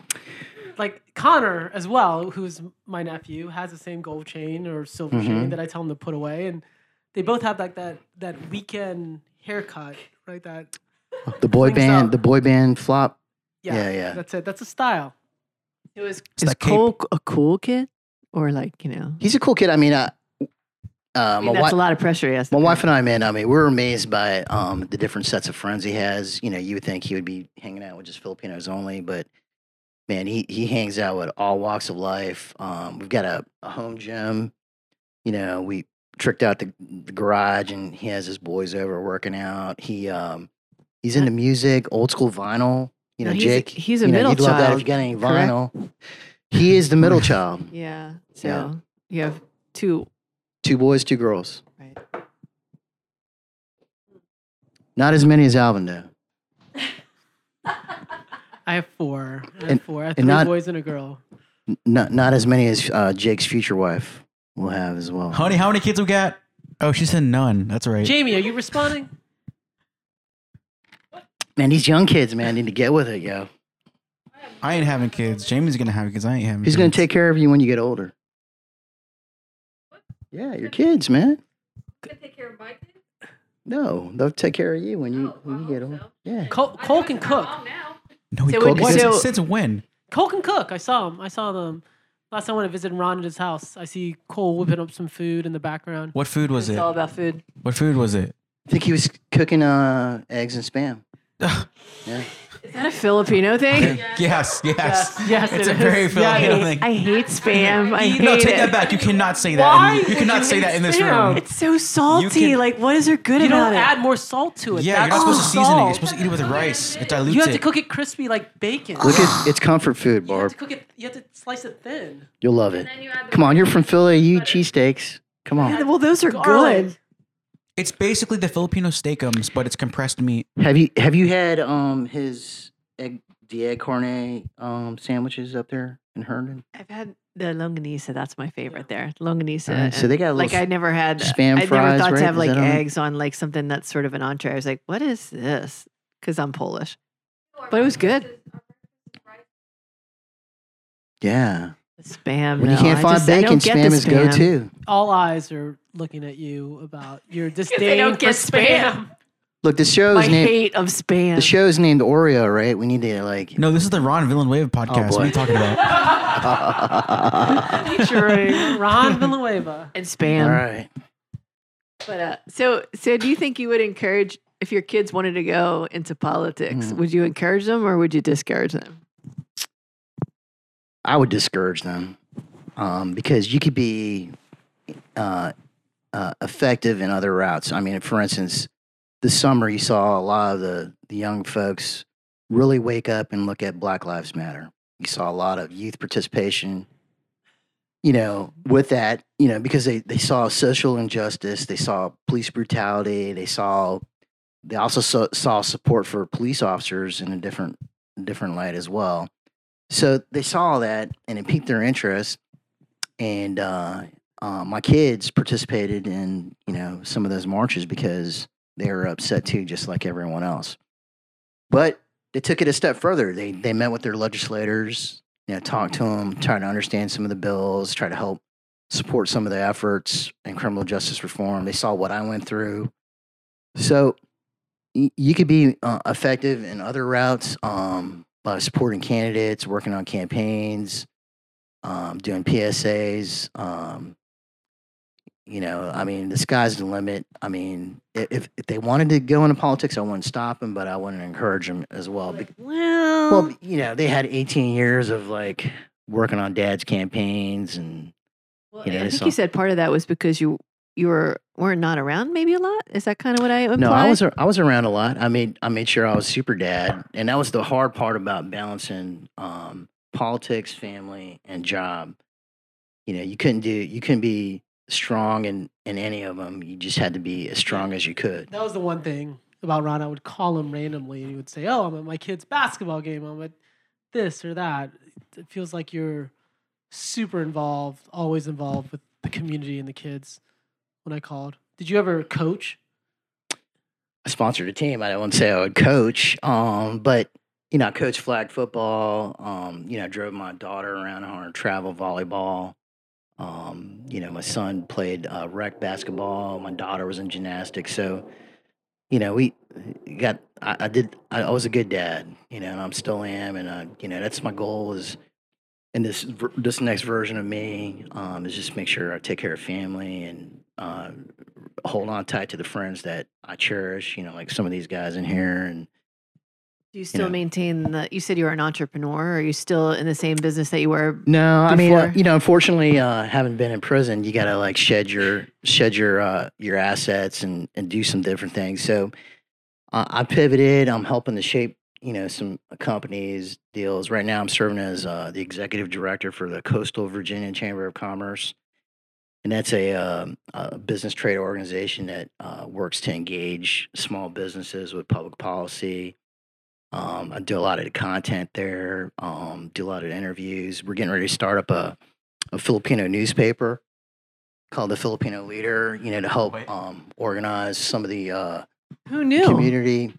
Like Connor as well, who's my nephew, has the same gold chain or silver Mhm. chain that I tell him to put away, and they both have like that that weekend haircut, right? That The boy band, out. the boy band flop. Yeah, yeah. That's it. That's a style. It was It's is that cape. Cole a cool kid or like you know? He's a cool kid. I mean, uh, uh, that's wife. a lot of pressure. Yes, My wife and I, man, I mean, we're amazed by um, the different sets of friends he has. You know, you would think he would be hanging out with just Filipinos only, but man, he, he hangs out with all walks of life. Um, we've got a, a home gym. You know, we tricked out the, the garage and he has his boys over working out. He um, he's into music, old school vinyl. You No, know, he's Jake. he's a you know, middle you'd love that if child, you got any correct? vinyl. He is the middle <laughs> child. Yeah. So Yeah. you have two. Two boys, two girls. Right. Not as many as Alvin, though. I have four. I have And- four. I have three not- boys and a girl. Not not as many as uh, Jake's future wife will have as well. Honey, how many kids we got? Oh, she said none. That's right. Jamie, are you responding? Man, these young kids, man, need to get with it, yo. I ain't having kids. Jamie's gonna have kids. I ain't having. He's kids. gonna take care of you when you get older? Yeah, your kids, man. Gonna take care of my kids? No, they'll take care of you when you Oh, when you I get hope older. so. Yeah. Cole, I Cole know can my cook. mom now. No, he So cooked. would- Since, so- since when? Cole can cook. I saw him. I saw them. Last time I went to visit Ron at his house, I see Cole whipping up some food in the background. What food was It's it? all about food. What food was it? I think he was cooking uh, eggs and spam. Yeah. Is that a Filipino thing? <laughs> yes, yes. Yes, It's it a is. very Yeah, Filipino it is. thing. I hate spam. I hate no, take it. that back. You cannot say that. Why in, you cannot you say that in this spam? room. It's so salty. can- like, what is there good You about don't it? add more salt to it. Yeah, you're That's not supposed to season it. You're supposed to eat it with rice. It dilutes it. You have to cook it crispy like bacon. Look at it's comfort food, You have Barb. to cook it. You have to slice it thin. You'll love it. you Come on, you're from Philly. You eat cheesesteaks. Come Yeah, on. well, those are Garlic. good. It's basically the Filipino steakums, but it's compressed meat. Have you have you had um his egg the egg carne um sandwiches up there in Herndon? I've had the longanisa. That's my favorite there. Longanisa. Alright, so they got a like little I never had spam I never thought right? to have Is like that on eggs on like something that's sort of an entree. I was like, what is this? Because I'm Polish. But it was good. is- our breakfast is rice. Yeah. Spam. When you can't I find just- I bacon, don't get spam is go to. All eyes are looking at you about your <laughs> disdain they disdain don't for get spam. spam. Look, the show's My named hate of spam. the show's named Oreo, right? We need to like No, this is the Ron Villanueva podcast. what are you talking about? <laughs> Featuring Ron Villanueva. and spam. All right. But uh, so so do you think you would encourage if your kids wanted to go into politics, Mm. would you encourage them or would you discourage them? I would discourage them um, because you could be uh, uh, effective in other routes. I mean, for instance, this summer you saw a lot of the, the young folks really wake up and look at Black Lives Matter. You saw a lot of youth participation. You know, with that, you know, because they, they saw social injustice, they saw police brutality, they saw, they also saw, saw support for police officers in a different different light as well. So they saw that and it piqued their interest. And uh, uh, my kids participated in, you know, some of those marches because they were upset too, just like everyone else. But they took it a step further. They they met with their legislators, you know, talked to them, tried to understand some of the bills, try to help support some of the efforts in criminal justice reform. They saw what I went through. So you could be uh, effective in other routes um, by supporting candidates, working on campaigns, um, doing PSAs. Um, you know, I mean, the sky's the limit. I mean, if, if they wanted to go into politics, I wouldn't stop them, but I wouldn't encourage them as well. Well, well, you know, they had 18 years of like working on dad's campaigns and well, you know, I think so- you said part of that was because you you were were not around maybe a lot. Is that kind of what I implied? No, I was I was around a lot. I made I made sure I was super dad, and that was the hard part about balancing um, politics, family, and job. You know, you couldn't do you couldn't be strong in in any of them. You just had to be as strong as you could. That was the one thing about Ron. I would call him randomly and he would say, Oh, I'm at my kid's basketball game. I'm at this or that. It feels like you're super involved, always involved with the community and the kids when I called. Did you ever coach? I sponsored a team. I don't want to say I would coach, um, but you know, I coached flag football. Um, you know, I drove my daughter around on her travel volleyball. Um, you know, my son played uh, rec basketball. My daughter was in gymnastics. So, you know, we got. I, I did. I, I was a good dad, you know, and I'm still am, and uh, you know, that's my goal is. In this this next version of me um, is just make sure I take care of family and uh, hold on tight to the friends that I cherish. You know, like some of these guys in here, and Do you still know. maintain the? You said you were an entrepreneur. Are you still in the same business that you were? No, I mean, uh, you know, unfortunately, uh, having been in prison, you got to like shed your shed your uh, your assets and and do some different things. So uh, I pivoted. I'm helping to shape, you know, some companies deals. Right now, I'm serving as uh, the executive director for the Coastal Virginia Chamber of Commerce, and that's a, um, a business trade organization that uh, works to engage small businesses with public policy. Um, I do a lot of the content there. Um, do a lot of interviews. We're getting ready to start up a, a Filipino newspaper called the Filipino Leader. You know, to help um, organize some of the uh, Who knew? community.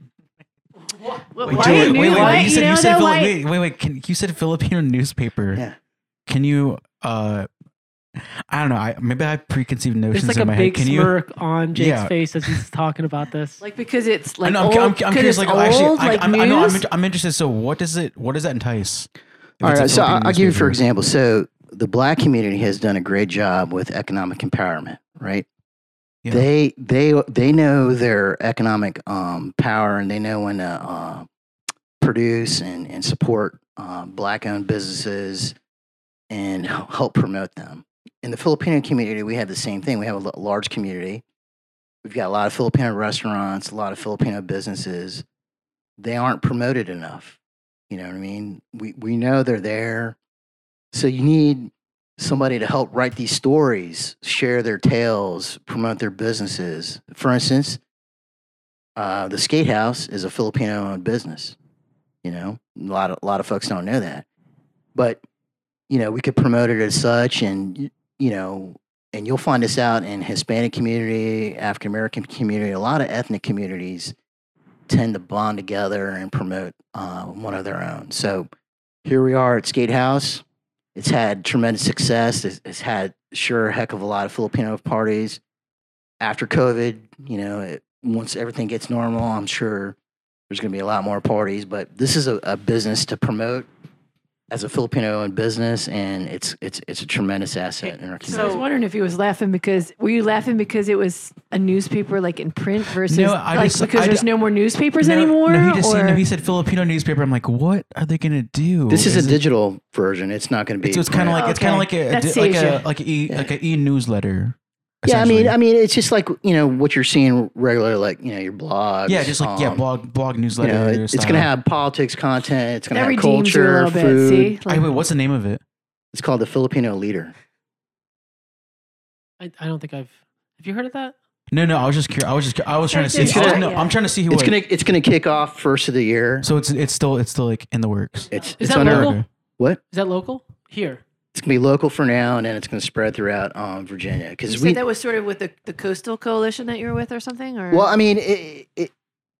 Wh- Wait, why Joey, wait, wait, wait, You said know you said that Fili- wait, wait, wait. Can, you said Filipino newspaper. Yeah. Can you? uh I don't know. I maybe I have preconceived notions There's like in a my big head. Can you? smirk on Jake's Yeah. face as he's talking about this. <laughs> Like because it's like I know, I'm, old, I'm, I'm 'cause curious. Like, actually, old, I, like I'm, I know. I'm, I'm interested. So, what does it? What does that entice? If All it's a right, so Filipino I'll, I'll give you for example. So the black community has done a great job with economic empowerment, right? They they they know their economic um, power, and they know when to uh, produce and and support uh, black owned businesses and help promote them. In the Filipino community, we have the same thing. We have a large community. We've got a lot of Filipino restaurants, a lot of Filipino businesses. They aren't promoted enough. You know what I mean? We we know they're there. So you need somebody to help write these stories, share their tales, promote their businesses. For instance, uh, the skate house is a Filipino owned business. You know, a lot of a lot of folks don't know that. But, you know, we could promote it as such and you know, and you'll find this out in Hispanic community, African American community, a lot of ethnic communities tend to bond together and promote uh, one of their own. So here we are at Skate House. It's had tremendous success. It's, it's had sure a heck of a lot of Filipino parties. After COVID, you know, it, once everything gets normal, I'm sure there's going to be a lot more parties. But this is a, a business to promote as a Filipino-owned business, and it's it's it's a tremendous asset in our community. So I was wondering if he was laughing because were you laughing because it was a newspaper like in print versus No, I like just- because I there's d- no more newspapers no, anymore? No, he just or? no, he said Filipino newspaper. I'm like, what are they gonna do? this is a it- digital version. It's not going to be. So it's kind of print. like it's kind of like a, That di- like a like a e Yeah. like a e newsletter. Yeah, I mean. I mean, it's just like you know what you're seeing regular, like you know your blog. yeah, just like yeah, um, blog blog You newsletter. know, it- it's going to have politics content. It's going to that have redeems you a culture, little bit. food. See, Hey, wait, what's the name of it? It's called the Filipino Leader. I, I don't think I've. Have you heard of that? No, no, I was just curious. I was just I was trying to see. It's gonna- no, I'm trying to see who. It's it- gonna it's gonna kick off first of the year. So it's it's still it's still like in the works. It's Is it's that under local? what? Is that local? Here. It's gonna be local for now, and then it's gonna spread throughout um, Virginia. Because said we that was sort of with the, the coastal coalition that you were with or something, or well, I mean, it, it,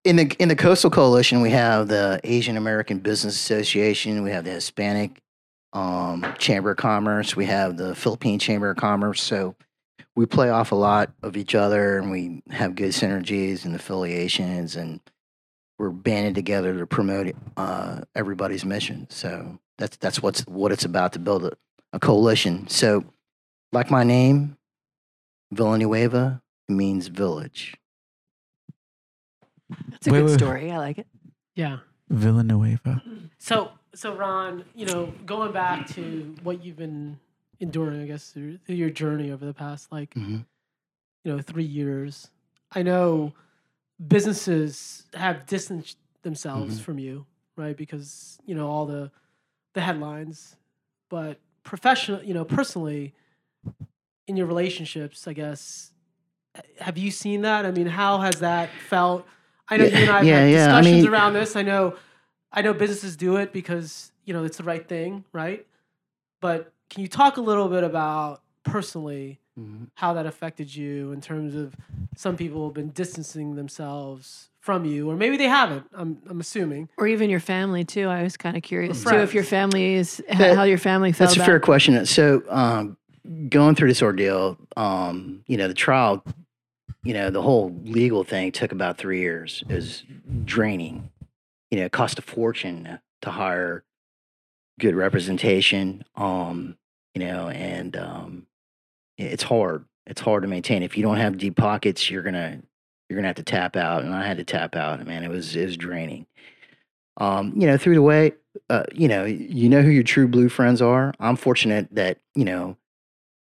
in the in the Coastal Coalition, we have the Asian American Business Association, we have the Hispanic um, Chamber of Commerce, we have the Philippine Chamber of Commerce. So we play off a lot of each other, and we have good synergies and affiliations, and we're banding together to promote uh, everybody's mission. So that's that's what's what it's about to build a, a coalition. So, like my name, Villanueva means village. that's a Wait, good wait. story. I like it. Yeah. Villanueva. So so Ron, you know, going back to what you've been enduring, I guess through, through your journey over the past like Mhm. you know three years. I know businesses have distanced themselves Mhm. from you, right? Because you know all the the headlines, but professional, you know, personally, in your relationships, I guess, have you seen that? I mean, how has that felt? I know Yeah, you and I have yeah, had yeah, I discussions mean- around this. I know, I know businesses do it because you know it's the right thing, right? But can you talk a little bit about personally Mhm. how that affected you in terms of some people have been distancing themselves from you, or maybe they haven't. I'm I'm assuming. Or even your family too. I was kind of curious too if your family is That- how your family felt. That's a fair question. So, um, going through this ordeal, um, you know, the trial you know, the whole legal thing took about three years. It was draining. You know, it cost a fortune to hire good representation. Um, you know, and um, it's hard. It's hard to maintain. If you don't have deep pockets, you're gonna you're gonna have to tap out. And I had to tap out. Man, it was it was draining. Um, you know, through the way, uh, you know, you know who your true blue friends are. I'm fortunate that you know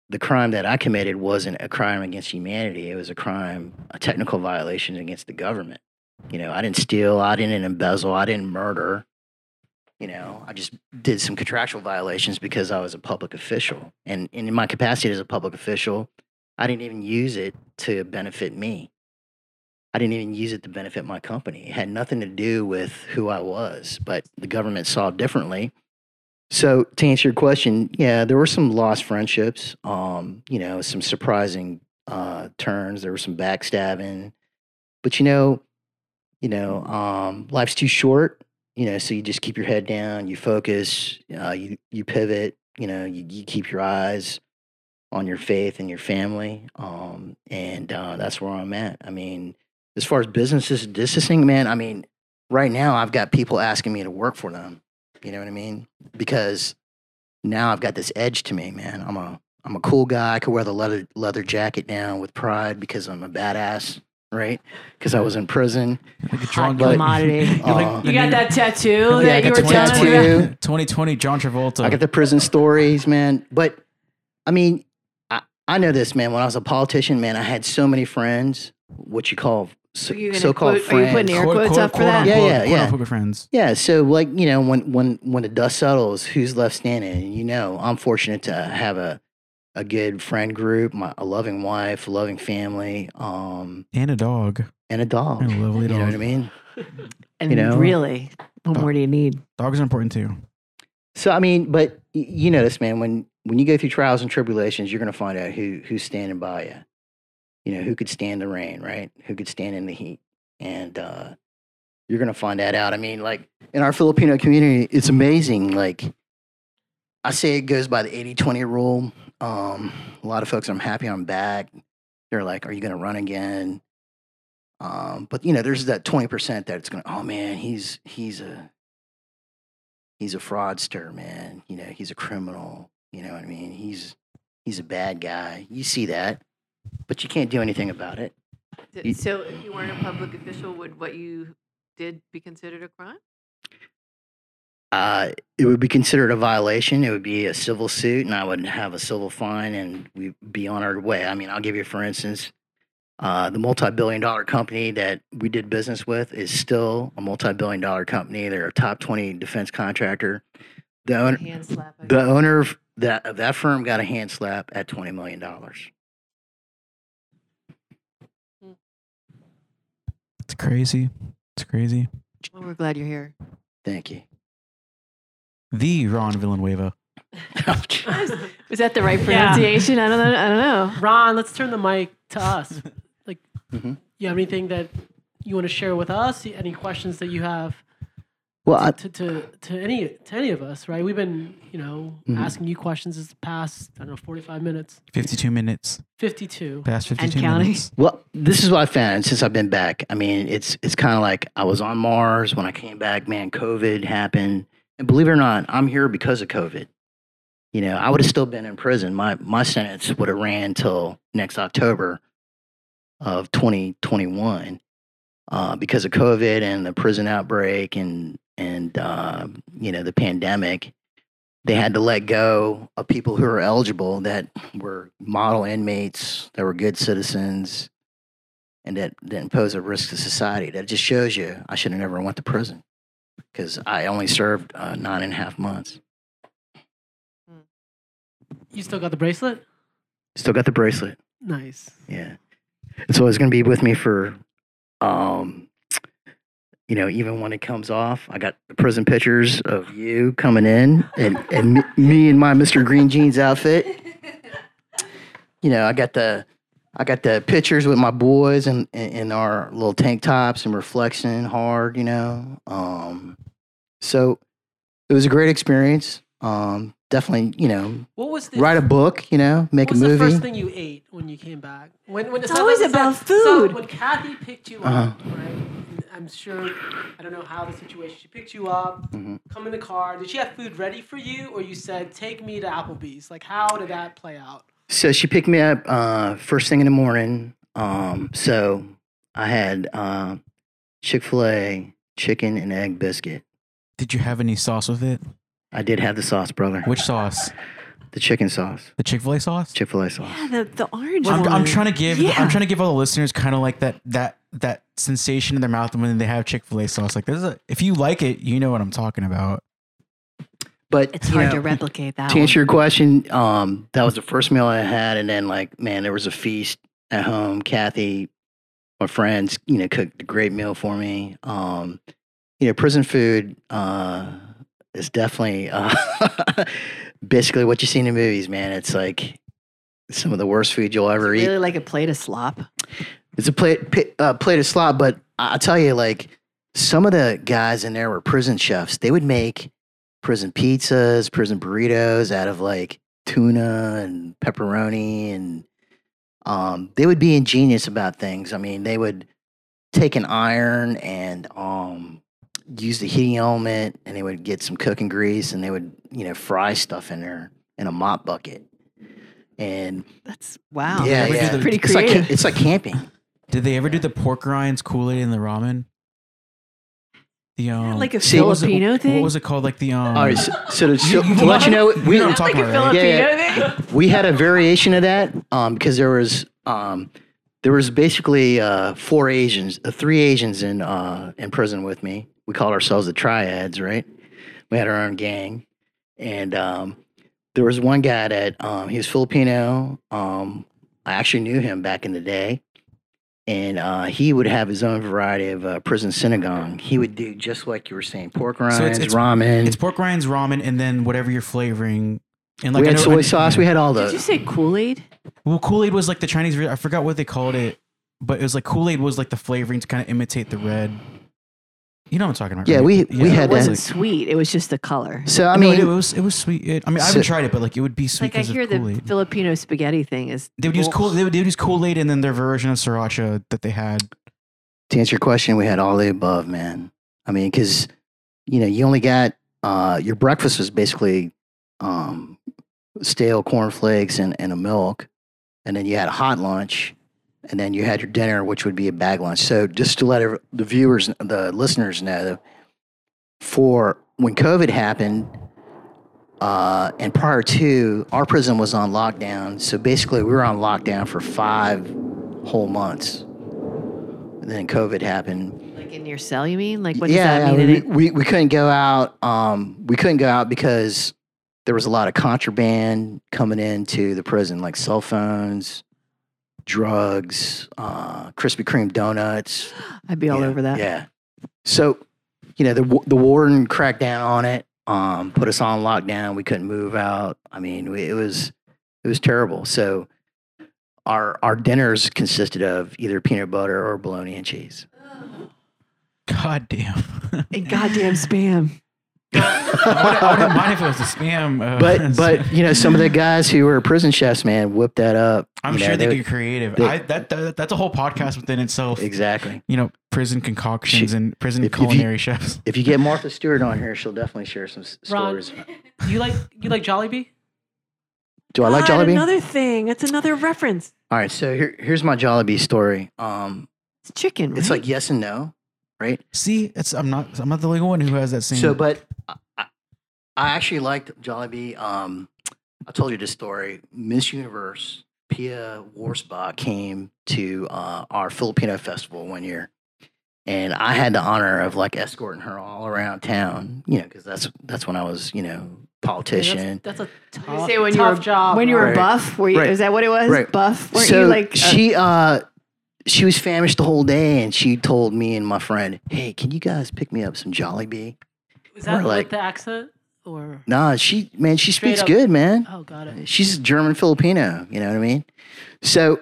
the crime that I committed wasn't a crime against humanity. It was a crime, a technical violation against the government. You know, I didn't steal, I didn't embezzle, I didn't murder. You know, I just did some contractual violations because I was a public official. And, and in my capacity as a public official, I didn't even use it to benefit me. I didn't even use it to benefit my company. It had nothing to do with who I was, but the government saw differently. So to answer your question, yeah, there were some lost friendships. Um, you know, some surprising uh, turns. There was some backstabbing, but you know, you know, um, life's too short. You know, so you just keep your head down. You focus. Uh, you you pivot. You know, you, you keep your eyes on your faith and your family. Um, and uh, that's where I'm at. I mean, as far as businesses distancing, man, I mean, right now I've got people asking me to work for them. You know what I mean? Because now I've got this edge to me, man. I'm a I'm a cool guy. I could wear the leather leather jacket down with pride because I'm a badass, right? Because I was in prison. Like a Hot John, but- commodity. <laughs> You're like Uh, you got that tattoo Yeah, I that you got were telling us tattoo. 2020 <laughs> John Travolta. I got the prison stories, man. But I mean, I, I know this, man. When I was a politician, man, I had so many friends, what you call so, Are you gonna so-called quote- are you friends. putting air Quote- quotes quote- up for quote that? unquote- Yeah, yeah, quote yeah. unquote friends. Yeah, so like you know, when when when the dust settles, who's left standing? You know, I'm fortunate to have a a good friend group, my a loving wife, a loving family, um, And a dog. and a dog. And a lovely You know dog. what I mean? <laughs> And You know? really, what more do you need? Dogs are important too. So I mean, but you know this, man. When when you go through trials and tribulations, you're going to find out who who's standing by you. You know, who could stand the rain, right? Who could stand in the heat, and uh, you're to find that out. I mean, like in our Filipino community, it's amazing. Like I say, it goes by the 80-20 rule. Um, a lot of folks, I'm happy I'm back. They're like, "Are you to run again?" Um, but you know, there's that 20% that it's to. Oh man, he's he's a he's a fraudster, man. You know, he's a criminal. You know what I mean? He's he's a bad guy. You see that, but you can't do anything about it. You- So, if you weren't a public official, would what you did be considered a crime? Uh, it would be considered a violation. It would be a civil suit, and I would have a civil fine, and we'd be on our way. I mean, I'll give you, for instance, uh, the multi-billion-dollar company that we did business with is still a multi-billion-dollar company. They're a top twenty defense contractor. The owner, Hand slap. I the owner of that of that firm got a hand slap at twenty million dollars. Crazy. It's crazy. Well, we're glad you're here. Thank you. The Ron Villanueva. <laughs> Was that the right Yeah. pronunciation? I don't know. I don't know. Ron, let's turn the mic to us. <laughs> Like, Mhm. you have anything that you want to share with us? Any questions that you have Well, I, to, to, to any to any of us? Right? We've been, you know, Mhm. asking you questions this past I don't know, forty five minutes, 52 minutes. fifty two. Past 52 minutes. well, this is what I found since I've been back. I mean, it's it's kind of like I was on Mars when I came back. Man, COVID happened, and believe it or not, I'm here because of COVID. You know, I would have still been in prison. My my sentence would have ran till next October of 2021 uh, because of COVID and the prison outbreak and and uh, you know the pandemic. They had to let go of people who were eligible that were model inmates, that were good citizens, and that didn't pose a risk to society. That just shows you I should have never went to prison because I only served uh, nine and a half months. You still got the bracelet? Still got the bracelet. Nice. Yeah. And so it's going to be with me for, um, you know, even when it comes off. I got the prison pictures of you coming in and, and me, me in my Mr. Green Jeans outfit. You know, I got the. I got the pictures with my boys and in, in our little tank tops and we're flexing hard, you know. Um, so it was a great experience. Um, definitely, you know, What was the write a book, you know, make what a was movie. the first thing you ate when you came back? When, when It's so always let's- about so- food. So when Kathy picked you Uh-huh. up, right? And I'm sure I don't know how the situation. She picked you up, Mhm. come in the car. Did she have food ready for you, or you said, "Take me to Applebee's"? Like, how did that play out? So she picked me up uh, first thing in the morning. Um, so I had uh, Chick Fil A chicken and egg biscuit. Did you have any sauce with it? I did have the sauce, brother. Which sauce? The chicken sauce, The Chick Fil A sauce. Chick Fil A sauce. Yeah, the, the orange I'm, one. I'm trying to give Yeah. I'm trying to give all the listeners kind of like that that that sensation in their mouth when they have Chick Fil A sauce. Like this is a, if you like it, you know what I'm talking about. But It's hard know, to replicate that. To one. answer your question, um, that was the first meal I had, and then like, man, there was a feast at home. Kathy, my friends, you know, cooked a great meal for me. Um, you know, prison food uh, is definitely uh, <laughs> basically what you see in the movies, man. It's like some of the worst food you'll ever eat. really like a plate of slop. It's a plate uh, plate of slop, but I- I'll tell you, like some of the guys in there were prison chefs. They would make prison pizzas, prison burritos out of like tuna and pepperoni, and um, they would be ingenious about things. I mean, they would take an iron and um, use the heating element, and they would get some cooking grease, and they would you know fry stuff in there in a mop bucket. And That's wow. yeah, They yeah, the- pretty it's like creative. it's like camping. Did they ever do the pork rinds Kool Aid in the ramen? The um, like a See, what was it- Filipino thing. What was it called? Like the um. All right, so, so to, so You- you to let you know, we know what I'm like talking a about, right? Filipino Yeah, thing. we had a variation of that um, because there was um, there was basically uh, four Asians, uh, three Asians in uh, in prison with me. We called ourselves the Triads, right? We had our own gang, and um, there was one guy that um, he was Filipino. Um, I actually knew him back in the day, and uh, he would have his own variety of uh, prison synagogue. He would do just like you were saying, pork rinds, So it's- it's- ramen. It's pork rinds, ramen, and then whatever you're flavoring. And like we had know- soy I- sauce. We had all those. Did you say Kool Aid? Well, Kool Aid was like the Chinese. I forgot what they called it, but it was like Kool Aid was like the flavoring to kind of imitate the red. You know what I'm talking about? Yeah, right? we- we It had that. wasn't sweet. It was just the color. So I I mean, mean, it was it was sweet. It, I mean, I haven't So- tried it, but like it would be sweet Like I because hear of the Kool Aid. Filipino spaghetti thing is. They would use cool. They would, they would use Kool Aid and then their version of sriracha that they had. to answer your question, we had all the above, man. I mean, because you know, you only got uh, your breakfast was basically um, stale cornflakes and, and a milk, and then you had a hot lunch, and then you had your dinner, which would be a bag lunch. So just to let every- the viewers, the listeners know, for when COVID happened. Uh, and prior to our prison was on lockdown, so basically we were on lockdown for five whole months. And then COVID happened, Like in your cell, you mean? Like what does yeah, that mean? we, it? we, we couldn't go out. Um, we couldn't go out because there was a lot of contraband coming into the prison, like cell phones, drugs, uh, Krispy Kreme donuts. <gasps> I'd be all Yeah, over that. Yeah. So, you know, the the warden cracked down on it. Um, put us on lockdown. We couldn't move out. I mean, we, it was it was terrible. So, our our dinners consisted of either peanut butter or bologna and cheese. Goddamn. And goddamn spam. I wouldn't- I wouldn't mind if it was a spam. Uh, but <laughs> but you know some of the guys who were prison chefs, man, whipped that up. I'm You know, sure they, would- get creative. they- I, that, that that's a whole podcast within itself. exactly. You know, prison concoctions and prison if- if you- culinary chefs. If you get Martha Stewart on here, she'll definitely share some s- Ron, stories. <laughs> you like you like Jollibee? Do I like God, Jollibee? Another thing. It's another reference. All right, so here, here's my Jollibee story. Um, It's chicken. Right? it's like yes and no, right? See, it's I'm not I'm not the only one who has that same. So, but I, I I actually liked Jollibee. Um, I told you this story. Miss Universe Pia Wurtzbach came to uh, our Filipino festival one year, and I had the honor of like escorting her all around town. You know, because that's that's when I was you know politician. That's, that's a You tough, say when you tough were job. when you were Right. buff. Were you, Right. Is that what it was? Right. Buff. Weren't so you like? uh, she uh she was famished the whole day and she told me and my friend hey can you guys pick me up some Jollibee Was that Or like- with the accent or? nah she man she speaks up- good man Oh, got it. she's German Filipino you know what I mean so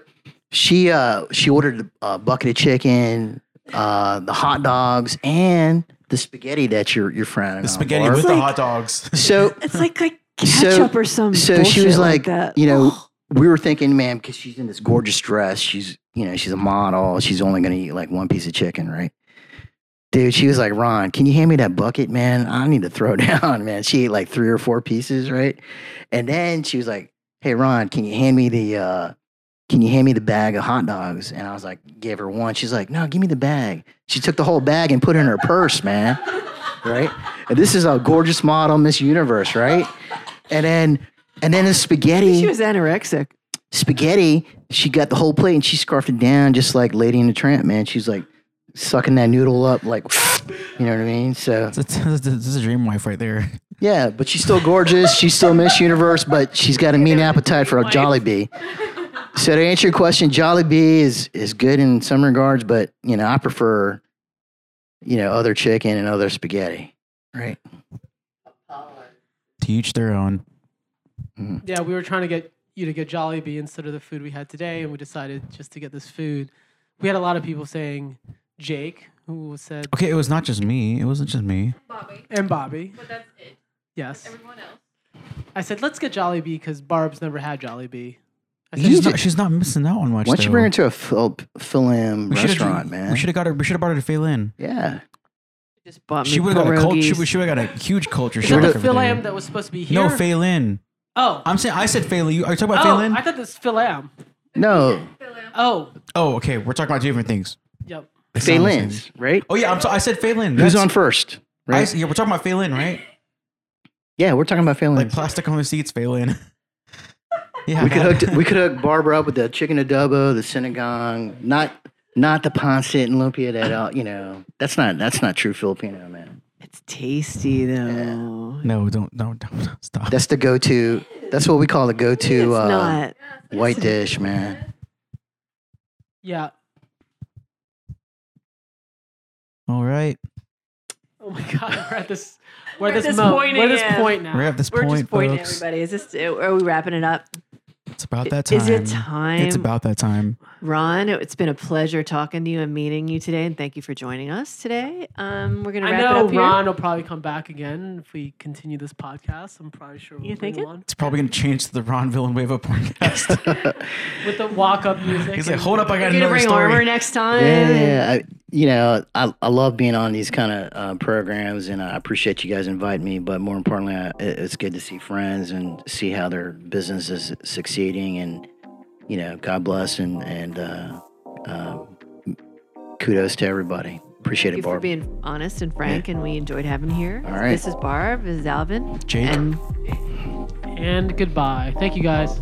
she uh she ordered a bucket of chicken uh the hot dogs and the spaghetti that you're you're the spaghetti Barb. with It's the hot dogs. so it's like like ketchup or some. so she was bullshit like, that. you know, we were thinking, man, because she's in this gorgeous dress, she's, you know, she's a model. She's only going to eat like one piece of chicken, right? Dude, she was like, Ron, can you hand me that bucket, man? I need to throw <laughs> down, man. She ate like three or four pieces, right? And then she was like, Hey, Ron, can you hand me the, uh, can you hand me the bag of hot dogs? And I was like, gave her one. She's like, no, give me the bag. She took the whole bag and put it in her purse, man. Right? And this is a gorgeous model, Miss Universe, right? And then, and then the <laughs> spaghetti she was anorexic. spaghetti, she got the whole plate and she scarfed it down just like Lady in the Tramp, man. She's like sucking that noodle up, like, <laughs> you know what I mean? So, This is, a dream wife right there. <laughs> yeah, but she's still gorgeous. She's still Miss Universe, but she's got a mean appetite for a Jollibee. So, to answer your question, Jollibee is, is good in some regards, but, you know, I prefer, you know, other chicken and other spaghetti, right? To each their own. Mm-hmm. Yeah, we were trying to get you to get Jollibee instead of the food we had today, and we decided just to get this food. We had a lot of people saying Jake, who said, Okay, it was not just me. It wasn't just me. Bobby. and Bobby. But that's it. Yes. Everyone else. I said, let's get Jollibee because Barb's never had Jollibee. I said, You She's did- not, she's not missing out on much. Why don't you though. bring her to a Phil, Philam We should've- restaurant, man? We should have got her. We should have brought her to Phelan. yeah. Just bought me She would have got a culture. She would have got a huge culture is shock. that the over Phil there. Am that was supposed to be here? No, Phelan. Oh. I'm saying I said Phelan. You, are you talking about oh, Phelan? I thought this Phil Am. No, Fill <laughs> in. Oh, oh, okay. We're talking about two different things. yep. They sound the same. Phelan's, right? Oh yeah, I'm so, I said Phelan. Who's That's- on first? I, Right? s- yeah, we're talking about Phelan, right? yeah, we're talking about Phelan. Like plastic on the seats, Phelan. <laughs> yeah, we could hook we could hook Barbara up with the chicken adobo, the sinigang, not not the pancit and lumpia that uh, you know. That's not that's not true Filipino, man. It's tasty though. No, don't, don't, don't stop. That's the go-to. That's what we call the go-to it's uh, not. white dish, man. Yeah. All right, Oh my God, <laughs> we're at this. We're, We're at at this, this mo- point We're at this again. point now. we're at this We're point, just pointing folks. everybody. Is this? Are we wrapping it up? It's about that time. Is it time? It's about that time. Ron, it's been a pleasure talking to you and meeting you today, and thank you for joining us today. Um, we're gonna I wrap it know up here. Ron will probably come back again if we continue this podcast. I'm probably sure we'll You think him on It's probably going to change to the Ron Villanueva podcast. <laughs> <laughs> with the walk-up music. He's like, hold up, I We're got gonna another bring story. armor next time. Yeah, yeah. I, you know, I, I love being on these kind of uh, programs, and I appreciate you guys inviting me. But more importantly, I, it's good to see friends and see how their business is succeeding. And you know, God bless and and uh, um, kudos to everybody. Appreciate Thank it, you for being honest and frank, and we enjoyed having you here. All right. This is Barb. This is Alvin. Jake. And And goodbye. Thank you guys.